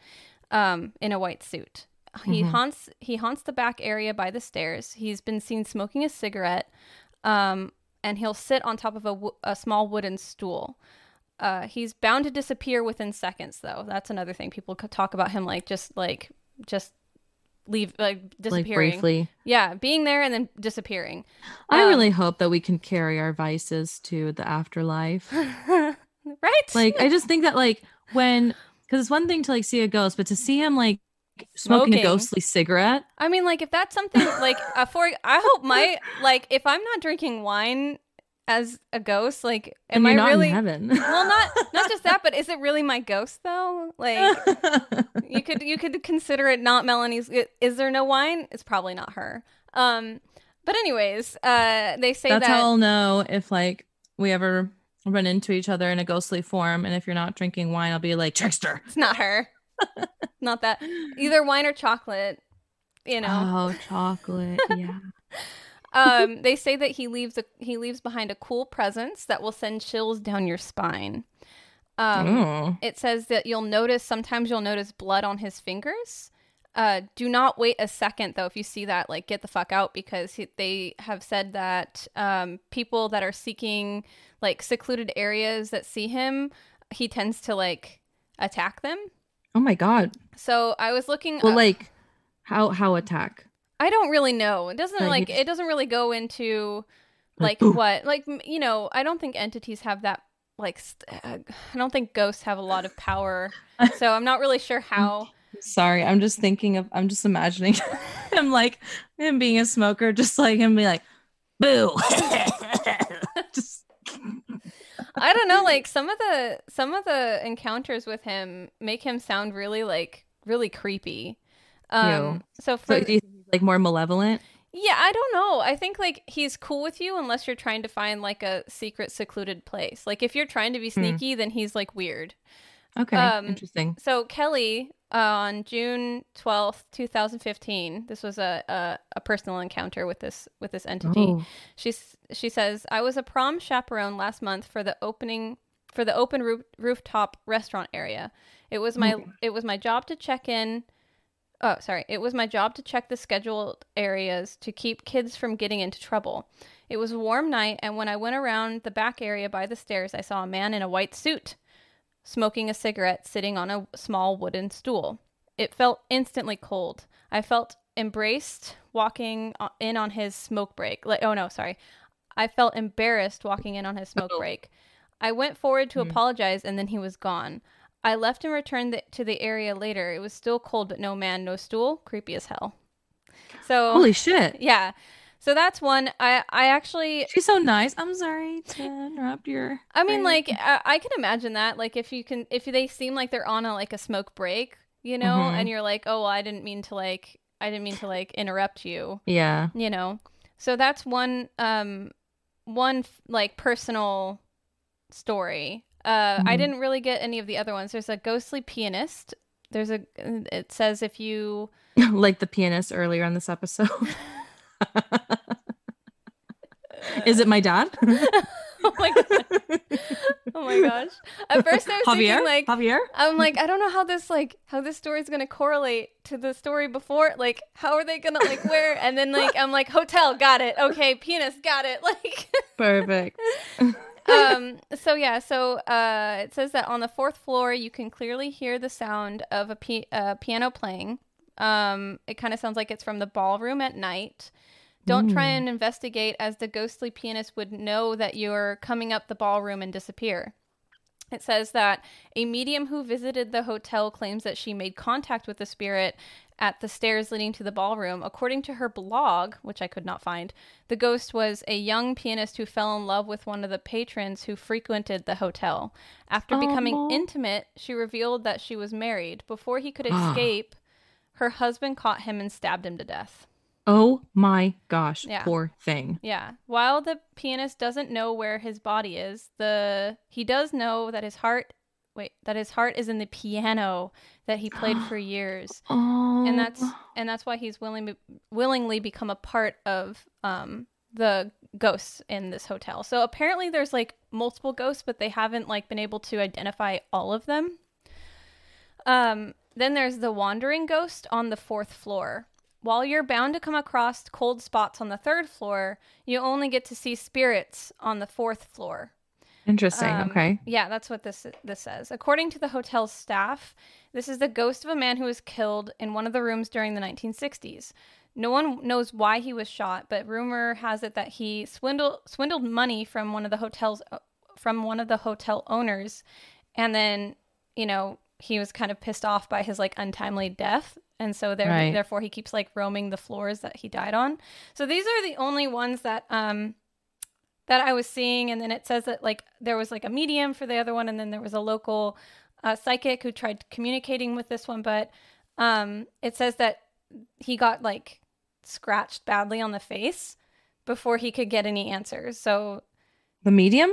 um, in a white suit. He Mhm. haunts he haunts the back area by the stairs. He's been seen smoking a cigarette, um, and he'll sit on top of a, a small wooden stool. Uh, he's bound to disappear within seconds, though. That's another thing people could talk about him like just like just leave like Like disappearing. briefly. Yeah, being there and then disappearing. I Um, really hope that we can carry our vices to the afterlife. right? like I just think that like when because it's one thing to like see a ghost, but to see him like smoking, Smoking. a ghostly cigarette. I mean, like if that's something like uh, for I hope my like if I'm not drinking wine as a ghost, like am I really? in heaven? Well, not not just that, but is it really my ghost though? Like you could you could consider it not Melanie's. Is there no wine? It's probably not her. Um, but anyways, uh, they say That's that how I'll know if like we ever run into each other in a ghostly form, and if you're not drinking wine, I'll be like trickster. it's not her. not that either wine or chocolate. You know. Oh, chocolate. Yeah. um, they say that he leaves a, he leaves behind a cool presence that will send chills down your spine. Um, oh. It says that you'll notice sometimes you'll notice blood on his fingers. Uh, do not wait a second though. If you see that, like get the fuck out because he, they have said that um, people that are seeking like secluded areas that see him, he tends to like attack them. Oh my god. So I was looking. Well, up- like how how attack? I don't really know. It doesn't Like, like it doesn't really go into like boom. what? Like you know, I don't think entities have that. Like, st- I don't think ghosts have a lot of power. so I'm not really sure how. Sorry, I'm just thinking of. I'm just imagining him like him being a smoker, just like him being like, "Boo." I don't know. Like some of the some of the encounters with him make him sound really like really creepy. Um, so for so do you think he's like more malevolent? Yeah, I don't know. I think like he's cool with you unless you're trying to find like a secret secluded place. Like if you're trying to be Hmm. sneaky, then he's like weird. Okay, Um, interesting. So Kelly uh, on June 12th, 2015, this was a, a a personal encounter with this with this entity. Oh. She's she says, "I was a prom chaperone last month for the opening for the open roof, rooftop restaurant area. It was my Okay. it was my job to check in Oh, sorry. It was my job to check the scheduled areas to keep kids from getting into trouble. It was a warm night, and when I went around the back area by the stairs, I saw a man in a white suit smoking a cigarette sitting on a small wooden stool. It felt instantly cold. I felt embraced walking in on his smoke break. Like, oh no, sorry. I felt embarrassed walking in on his smoke Oh. break. I went forward to Hmm. apologize, and then he was gone. I left and returned the, to the area later. It was still cold, but no man, no stool. Creepy as hell. So Holy shit. yeah, so that's one. I I actually She's so nice. I'm sorry to interrupt your. I mean, great- like I, I can imagine that. Like if you can, if they seem like they're on a like a smoke break, you know, Mhm. and you're like, oh, well, I didn't mean to like, I didn't mean to like interrupt you, yeah. you know. So that's one, um, one f- like personal story. Uh, I Mhm. didn't really get any of the other ones. There's a ghostly pianist. There's a. It says if you. like the pianist earlier on this episode. Is it my dad? oh my god! Oh my gosh! At first I was Javier? thinking like Javier? I'm like, I don't know how this like how this story is gonna correlate to the story before. Like, how are they gonna like where? And then like I'm like, hotel, got it. Okay, penis, got it. Like, Perfect. um. So yeah. So uh, it says that on the fourth floor you can clearly hear the sound of a pi- uh, piano playing. Um, it kind of sounds like it's from the ballroom at night. Don't try Mm. and investigate, as the ghostly pianist would know that you're coming up the ballroom and disappear. It says that a medium who visited the hotel claims that she made contact with the spirit at the stairs leading to the ballroom. According to her blog, which I could not find, the ghost was a young pianist who fell in love with one of the patrons who frequented the hotel. After becoming Aw. intimate, she revealed that she was married. Before he could escape, her husband caught him and stabbed him to death. Oh my gosh. Yeah. Poor thing. Yeah. While the pianist doesn't know where his body is, the he does know that his heart wait, that his heart is in the piano that he played for years. Oh. And that's and that's why he's willing willingly become a part of um the ghosts in this hotel. So apparently there's like multiple ghosts, but they haven't like been able to identify all of them. Um then there's the wandering ghost on the fourth floor. While you're bound to come across cold spots on the third floor, you only get to see spirits on the fourth floor. Interesting. Um, okay. Yeah, that's what this this says. According to the hotel's staff, this is the ghost of a man who was killed in one of the rooms during the 1960s. No one knows why he was shot, but rumor has it that he swindled swindled money from one of the hotels from one of the hotel owners, and then you know he was kind of pissed off by his like untimely death, and so there, Right. therefore he keeps like roaming the floors that he died on. So these are the only ones that um that I was seeing, and then it says that like there was like a medium for the other one, and then there was a local uh, psychic who tried communicating with this one, but um, it says that he got like scratched badly on the face before he could get any answers. So The medium?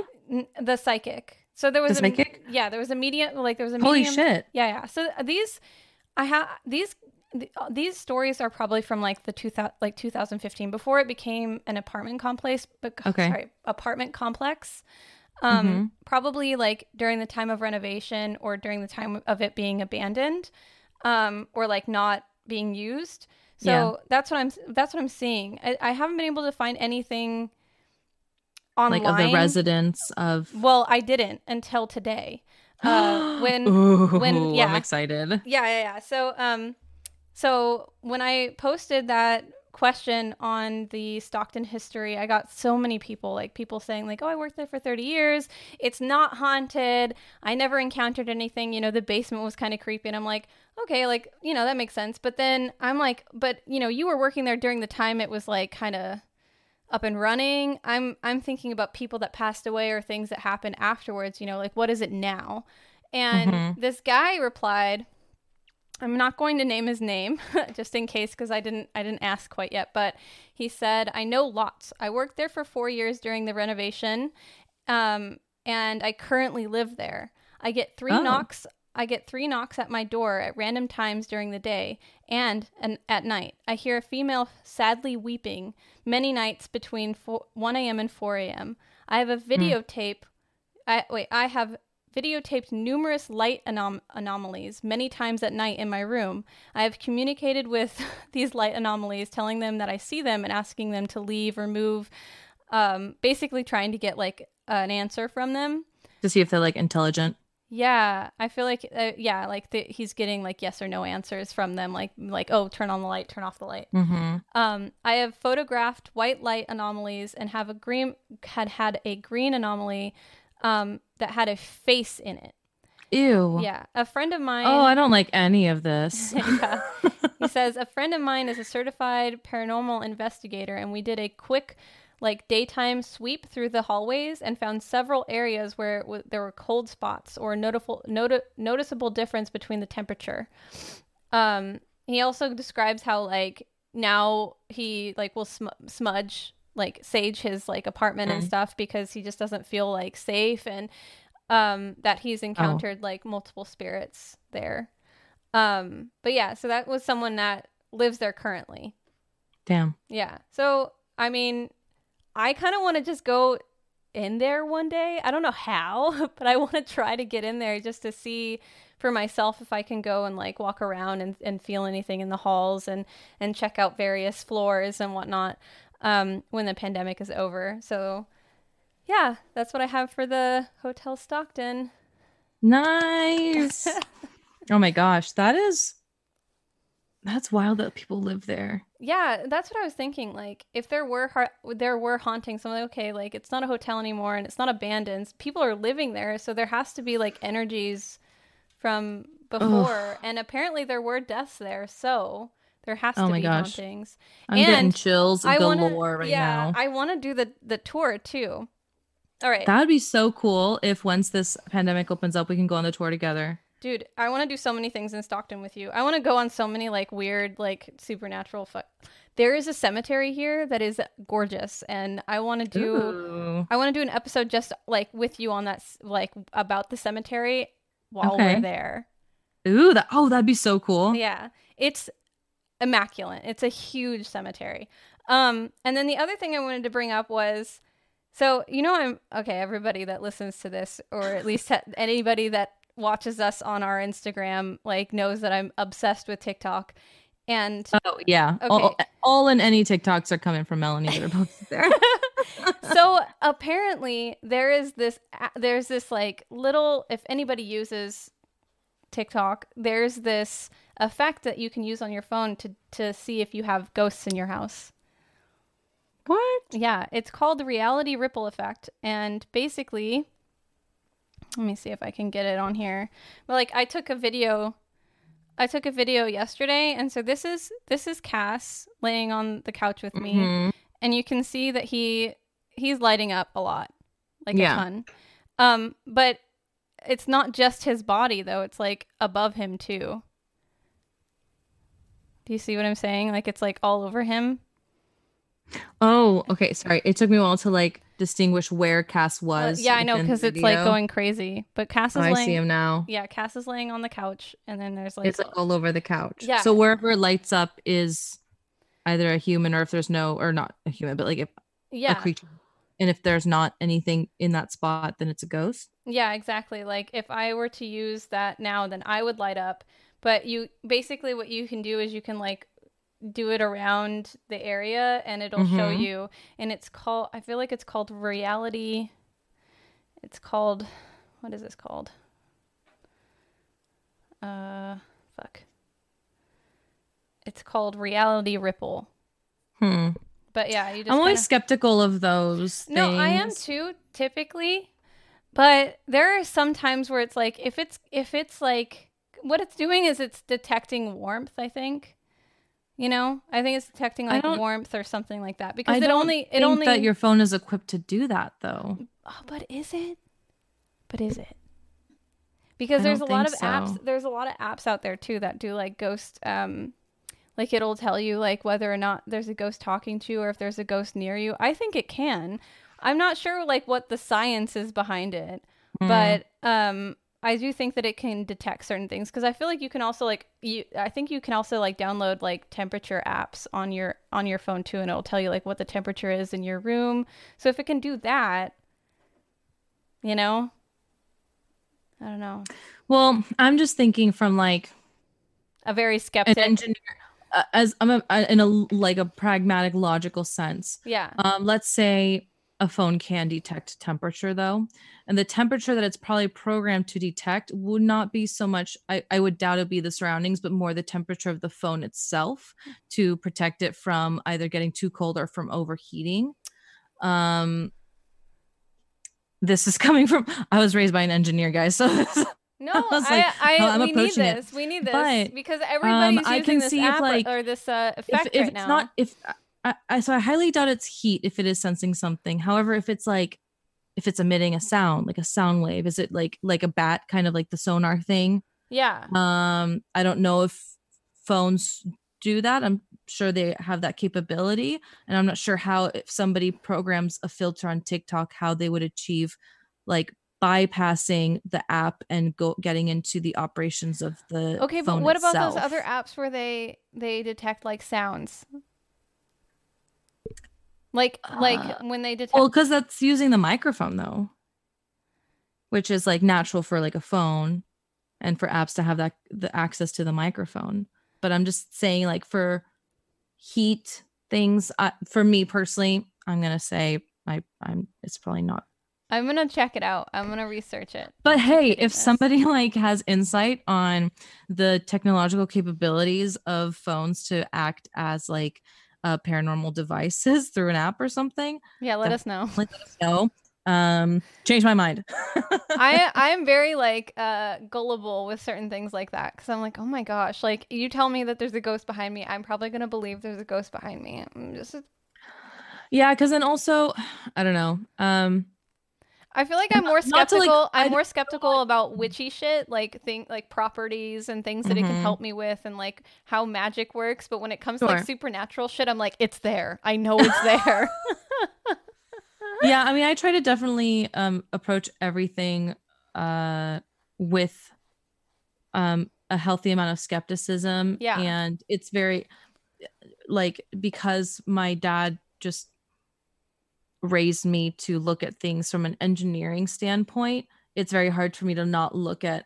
the psychic. So there was a yeah, there was a medium like there was a Holy medium. shit. Yeah, yeah. So these, I have these. th- uh, These stories are probably from like the two thousand like 2015 before it became an apartment complex. But Okay. sorry, apartment complex. Um, Mhm. probably like during the time of renovation or during the time of it being abandoned, um, or like not being used. So Yeah. that's what I'm that's what I'm seeing. I, I haven't been able to find anything online. Like of the residents of Well, I didn't until today. Uh, when Ooh, when- yeah. I'm excited. yeah, yeah, yeah. So um, so when I posted that question on the Stockton history. I got so many people, like people saying, like, "Oh, I worked there for 30 years. It's not haunted. I never encountered anything. You know, the basement was kind of creepy." And I'm like, "Okay, like, you know, that makes sense." But then I'm like, "But you know, you were working there during the time it was like kind of." Up and running i'm i'm thinking about people that passed away or things that happened afterwards you know like what is it now and Mhm. this guy replied I'm not going to name his name just in case because I didn't I didn't ask quite yet, but he said, "I know lots. I worked there for 4 years during the renovation. Um, and I currently live there. I get 3 Oh. knocks I get 3 knocks at my door at random times during the day and, and at night. I hear a female sadly weeping many nights between 4, 1 a.m. and 4 a.m. I have a videotape I wait, I have videotaped numerous light anom- anomalies many times at night in my room. I have communicated with these light anomalies, telling them that I see them and asking them to leave or move, um, basically trying to get like an answer from them. To see if they're like intelligent. Yeah, I feel like uh, yeah, like the, he's getting like yes or no answers from them, like like oh, turn on the light, turn off the light. Mm-hmm. Um, I have photographed white light anomalies and have a green had had a green anomaly um, that had a face in it. Ew. Yeah, a friend of mine. Oh, I don't like any of this. yeah. He says a friend of mine is a certified paranormal investigator, and we did a quick, like daytime sweep through the hallways and found several areas where w- there were cold spots or notable noti- noticeable difference between the temperature. Um, he also describes how like now he like will sm- smudge like sage his like apartment and Mm. stuff because he just doesn't feel like safe and um that he's encountered like multiple spirits there um but yeah so that was someone that lives there currently Damn. yeah so i mean i kind of want to just go in there one day. I don't know how but i want to try to get in there just to see for myself if i can go and like walk around and, and feel anything in the halls and and check out various floors and whatnot um when the pandemic is over. So yeah that's what i have for the hotel stockton. Nice. oh my gosh, that is that's wild that people live there. Yeah, that's what I was thinking. Like, if there were har- there were hauntings, I'm like, okay, like it's not a hotel anymore and it's not abandoned. People are living there, so there has to be like energies from before. And apparently, there were deaths there, so there has Oh to my be gosh. hauntings. I'm getting chills I galore wanna, right yeah, now. I want to do the the tour too. All right, That would be so cool if once this pandemic opens up, we can go on the tour together. Dude, I want to do so many things in Stockton with you. I want to go on so many like weird, like supernatural. Fu- there is a cemetery here that is gorgeous, and I want to do. Ooh. I want to do an episode just like with you on that, like about the cemetery while Okay. we're there. Ooh, that oh, that'd be so cool. Yeah, it's immaculate. It's a huge cemetery. Um, and then the other thing I wanted to bring up was, so you know, I'm okay. Everybody that listens to this, or at least anybody that watches us on our Instagram, like knows that I'm obsessed with TikTok. And Oh yeah. All, Okay. all and any TikToks are coming from Melanie that are posted there. so apparently there is this there's this like little if anybody uses TikTok, there's this effect that you can use on your phone to to see if you have ghosts in your house. what? Yeah, it's called the reality ripple effect and basically let me see if I can get it on here. But like I took a video I took a video yesterday and so this is this is Cass laying on the couch with me Mhm. and you can see that he he's lighting up a lot like Yeah. a ton um but it's not just his body though it's like above him too do you see what i'm saying like it's like all over him Oh, okay. Sorry. It took me a while to like distinguish where Cass Uh, was. yeah i know because it's like going crazy but cass Oh, is I laying see him now. yeah cass is laying on the couch and then there's like it's like all over the couch. Yeah. So wherever it lights up is either a human or if there's no or not a human, but like if yeah a creature. And if there's not anything in that spot, then it's a ghost. Yeah, exactly. Like if I were to use that now, then I would light up. But you basically what you can do is you can like do it around the area and it'll show Mhm. you and it's called I feel like it's called reality it's called what is this called? Uh fuck. It's called reality ripple. Hmm. But yeah, you just I'm always kinda- skeptical of those. No, I am too, typically. But there are some times where it's like if it's if it's like what it's doing is it's detecting warmth, I think. You know? I think it's detecting like warmth or something like that. Because I it only it think only that your phone is equipped to do that though. Oh, but is it? But is it? Because I there's a lot of think apps. There's a lot of apps out there too that do like ghost. Um, like it'll tell you like whether or not there's a ghost talking to you or if there's a ghost near you. I think it can. I'm not sure like what the science is behind it, Hmm. but um, I do think that it can detect certain things because I feel like you can also like you. I think you can also like download like temperature apps on your on your phone too, and it'll tell you like what the temperature is in your room. So if it can do that, you know, I don't know. Well, I'm just thinking from like A very skeptic. engineer, uh, as I'm a, uh, in a like a pragmatic, logical sense. yeah. Um, let's say a phone can detect temperature though, and the temperature that it's probably programmed to detect would not be so much. I, I would doubt it'd be the surroundings, but more the temperature of the phone itself to protect it from either getting too cold or from overheating. Um, this is coming from. I was raised by an engineer, guys, so this, No, I, like, I, how I'm we need approaching it. this. We need this But, because everybody's I using can this see if, app or- like, or, this uh, if, effect if right it's now. not if I, I so i highly doubt it's heat if it is sensing something however if it's like if it's emitting a sound like a sound wave is it like like a bat kind of like the sonar thing yeah. um i don't know if phones do that i'm sure they have that capability and i'm not sure how if somebody programs a filter on tiktok how they would achieve like bypassing the app and go getting into the operations of the Okay, but what about those other apps where they they detect like sounds? Like like Uh, when they detect Well, because that's using the microphone though, which is like natural for like a phone, and for apps to have that the access to the microphone. But I'm just saying, like for heat things, I, for me personally, I'm gonna say I I'm it's probably not. I'm gonna check it out. I'm gonna research it. But hey, if somebody like has insight on the technological capabilities of phones to act as like uh, paranormal devices through an app or something, Yeah, let us know. let us know. Um, change my mind. I I am very like uh gullible with certain things like that because I'm like, oh my gosh, like you tell me that there's a ghost behind me, I'm probably gonna believe there's a ghost behind me. I'm just yeah, because then also, I don't know. Um, I feel like I'm more Not to, like, skeptical. I'm more skeptical about witchy shit, like think like properties and things that it can help me with, and like how magic works. But when it comes to like supernatural shit, I'm like, it's there. I know it's there. yeah, I mean, I try to definitely um approach everything uh with um a healthy amount of skepticism. Yeah. and it's very like because my dad just raised me to look at things from an engineering standpoint it's very hard for me to not look at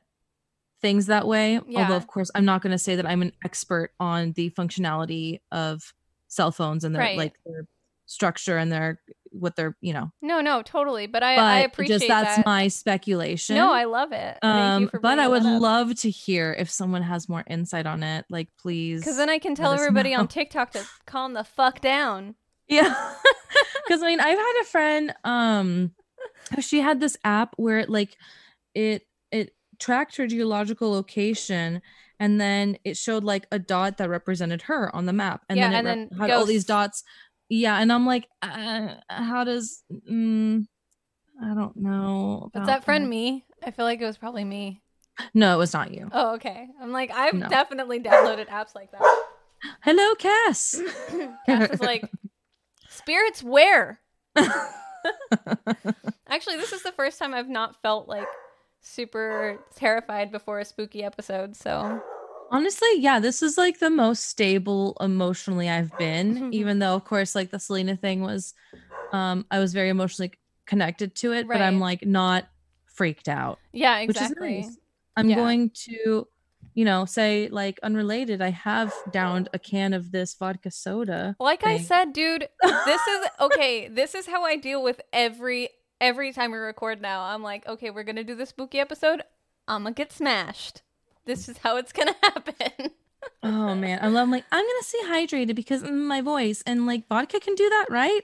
things that way Yeah. although of course i'm not going to say that i'm an expert on the functionality of cell phones and their Right. like their structure and their what they're you know no, no, totally. But I but I appreciate just that's that. my speculation no, I love it. Thank you um for but i would love to hear if someone has more insight on it like please Because then I can tell everybody know. on TikTok to calm the fuck down. Yeah. Cuz I mean, I've had a friend um she had this app where it like it it tracked her geological location and then it showed like a dot that represented her on the map and Yeah, then it and then had all these dots. Yeah, and I'm like uh, how does mm, I don't know. What's that friend me? I feel like it was probably me. No, it was not you. Oh, okay. I'm like, I've No. definitely downloaded apps like that. Hello, Cass. Cass is like, spirits where? Actually, this is the first time I've not felt like super terrified before a spooky episode. So Honestly, yeah, this is like the most stable emotionally I've been, even though of course like the Selena thing was um I was very emotionally connected to it, but I'm like not freaked out, yeah, which exactly. is nice. I'm Yeah. going to you know, say like unrelated, I have downed a can of this vodka soda. Like I said, dude, this is okay. This is how I deal with every every time we record now. I'm like, okay, we're gonna do the spooky episode. I'm gonna get smashed. This is how it's gonna happen. oh man, I love like I'm gonna stay hydrated because of my voice and like vodka can do that, right?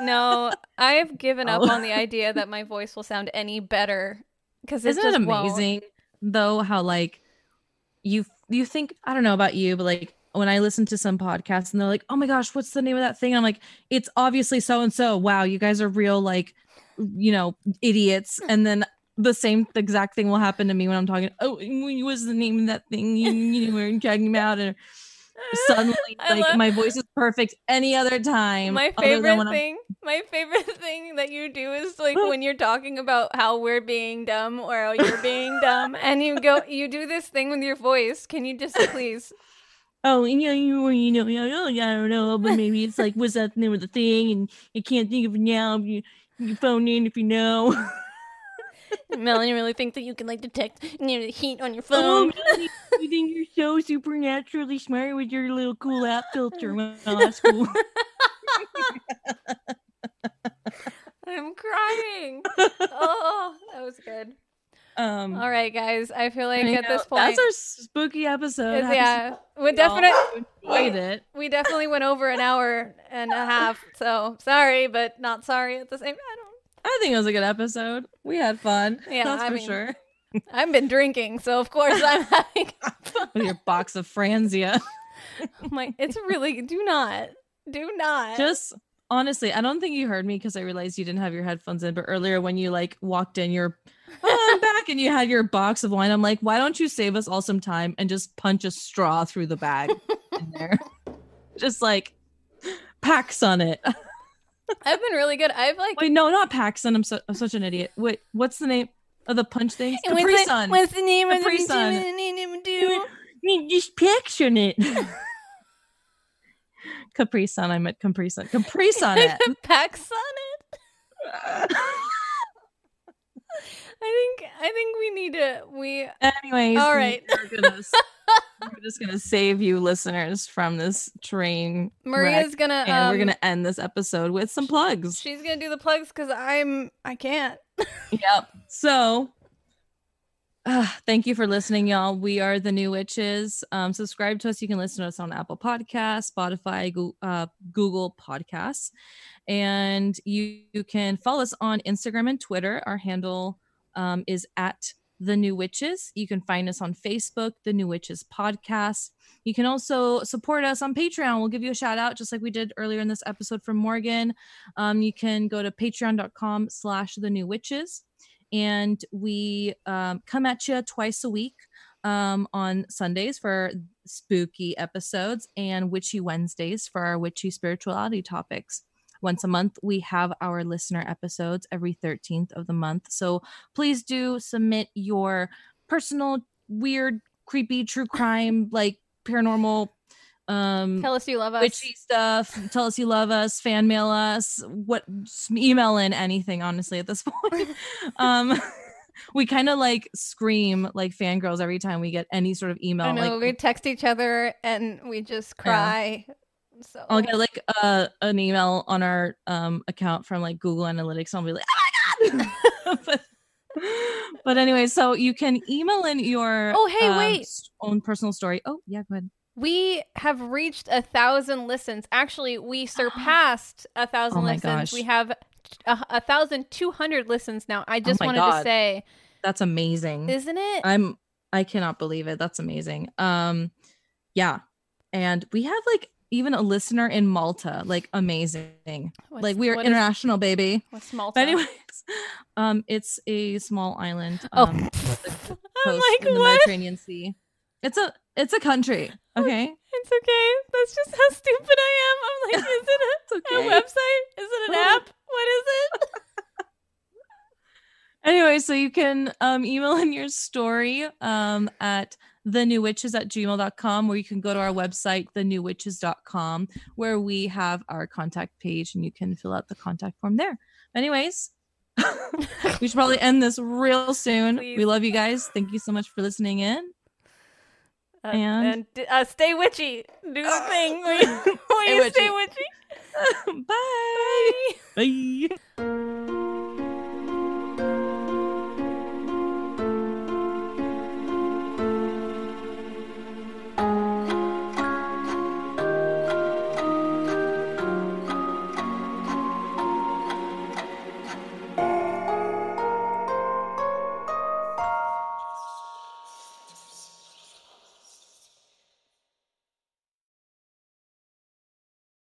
no, I've given up Oh. on the oh. idea that my voice will sound any better because it Isn't it won't. amazing though how like you you think I don't know about you, but like when I listen to some podcasts and they're like, "Oh my gosh, what's the name of that thing?" I'm like, "It's obviously so and so." Wow, you guys are real like you know idiots. Hmm. And then the same exact thing will happen to me when I'm talking. Oh, what was the name of that thing you, you were talking about? And suddenly, like love- my voice is perfect any other time. My favorite when I'm- thing, my favorite thing that you do is like when you're talking about how we're being dumb or how you're being dumb, and you go, you do this thing with your voice. Can you just please? Oh, and yeah, you you know, yeah, yeah, I don't know, but maybe it's like, what's that name of the thing? And you can't think of it now. You you phone in if you know. Melanie really thinks that you can like detect you know, heat on your oh, phone. Melanie, you think you're so supernaturally smart with your little cool app filter? Well, that's cool. I'm crying. oh, that was good. Um, All right, guys. I feel like I at know, this point, that's our spooky episode. is- yeah, we definitely enjoyed it. we definitely went over an hour and a half. So sorry, but not sorry at the same. I. I think it was a good episode. We had fun. Yeah, that's I for mean- sure. I've been drinking, so of course I'm having With your box of Franzia. my. It's really do not, do not. just honestly i don't think you heard me because i realized you didn't have your headphones in but earlier when you like walked in you're oh, i'm back and you had your box of wine i'm like why don't you save us all some time and just punch a straw through the bag in there just like packs paxson it I've been really good. I've like. wait no not paxson i'm, so, I'm such an idiot wait what's the name of the punch things And what's capri the- sun What's the name of Capri the Sun. do? You just paxson it capri sun i meant capri sun capri sun it Pax it. I think. I think we need to. We. Anyways, All right. We're, we're just gonna save you listeners from this train. Maria's gonna. and we're um, gonna end this episode with some plugs. She's gonna do the plugs because I'm. I can't. Yep. So, uh, thank you for listening, y'all. We are the New Witches. Um, subscribe to us. You can listen to us on Apple Podcasts, Spotify, Goo- uh, Google Podcasts, and you, you can follow us on Instagram and Twitter. Our handle um, is at the New Witches. You can find us on Facebook, the New Witches Podcast. You can also support us on Patreon. We'll give you a shout out, just like we did earlier in this episode from Morgan. Um, you can go to patreon.com slash the new witches. And we um, come at you twice a week um, on Sundays for spooky episodes and witchy Wednesdays for our witchy spirituality topics. Once a month, we have our listener episodes every 13th of the month. So please do submit your personal, weird, creepy, true crime, like paranormal, um, Tell us you love us. witchy stuff. Tell us you love us. Fan mail us. What? email in anything. Honestly, at this point, um, we kind of like scream like fangirls every time we get any sort of email. I know like we text each other and we just cry. So I'll get like uh, an email on our um account from like Google Analytics. And I'll be like, oh my god. but, but anyway, so you can email in your Oh, hey, um, wait. own personal story. Oh yeah, go ahead. we have reached a thousand listens. Actually, we surpassed a thousand Oh listens. gosh. We have a, a thousand two hundred listens now. I just my wanted to say, That's amazing. isn't it? I'm I cannot believe it. That's amazing. Um yeah. And we have like even a listener in Malta. Like amazing. What's- like we are what is- international, baby. What's Malta? But anyways, um it's a small island Oh. um I'm coast like, in the what? Mediterranean Sea. It's a it's a country. Okay. It's okay. That's just how stupid I am. I'm like, is it a, It's a website? Is it an app? What is it? Anyway, so you can um, email in your story um, at thenewwitches at gmail.com or you can go to our website, thenewwitches.com, where we have our contact page and you can fill out the contact form there. Anyways, we should probably end this real soon. Please. We love you guys. Thank you so much for listening in. Uh, And- and uh, stay witchy. Do the thing. Will you, will Stay you stay witchy. witchy? Bye. Bye.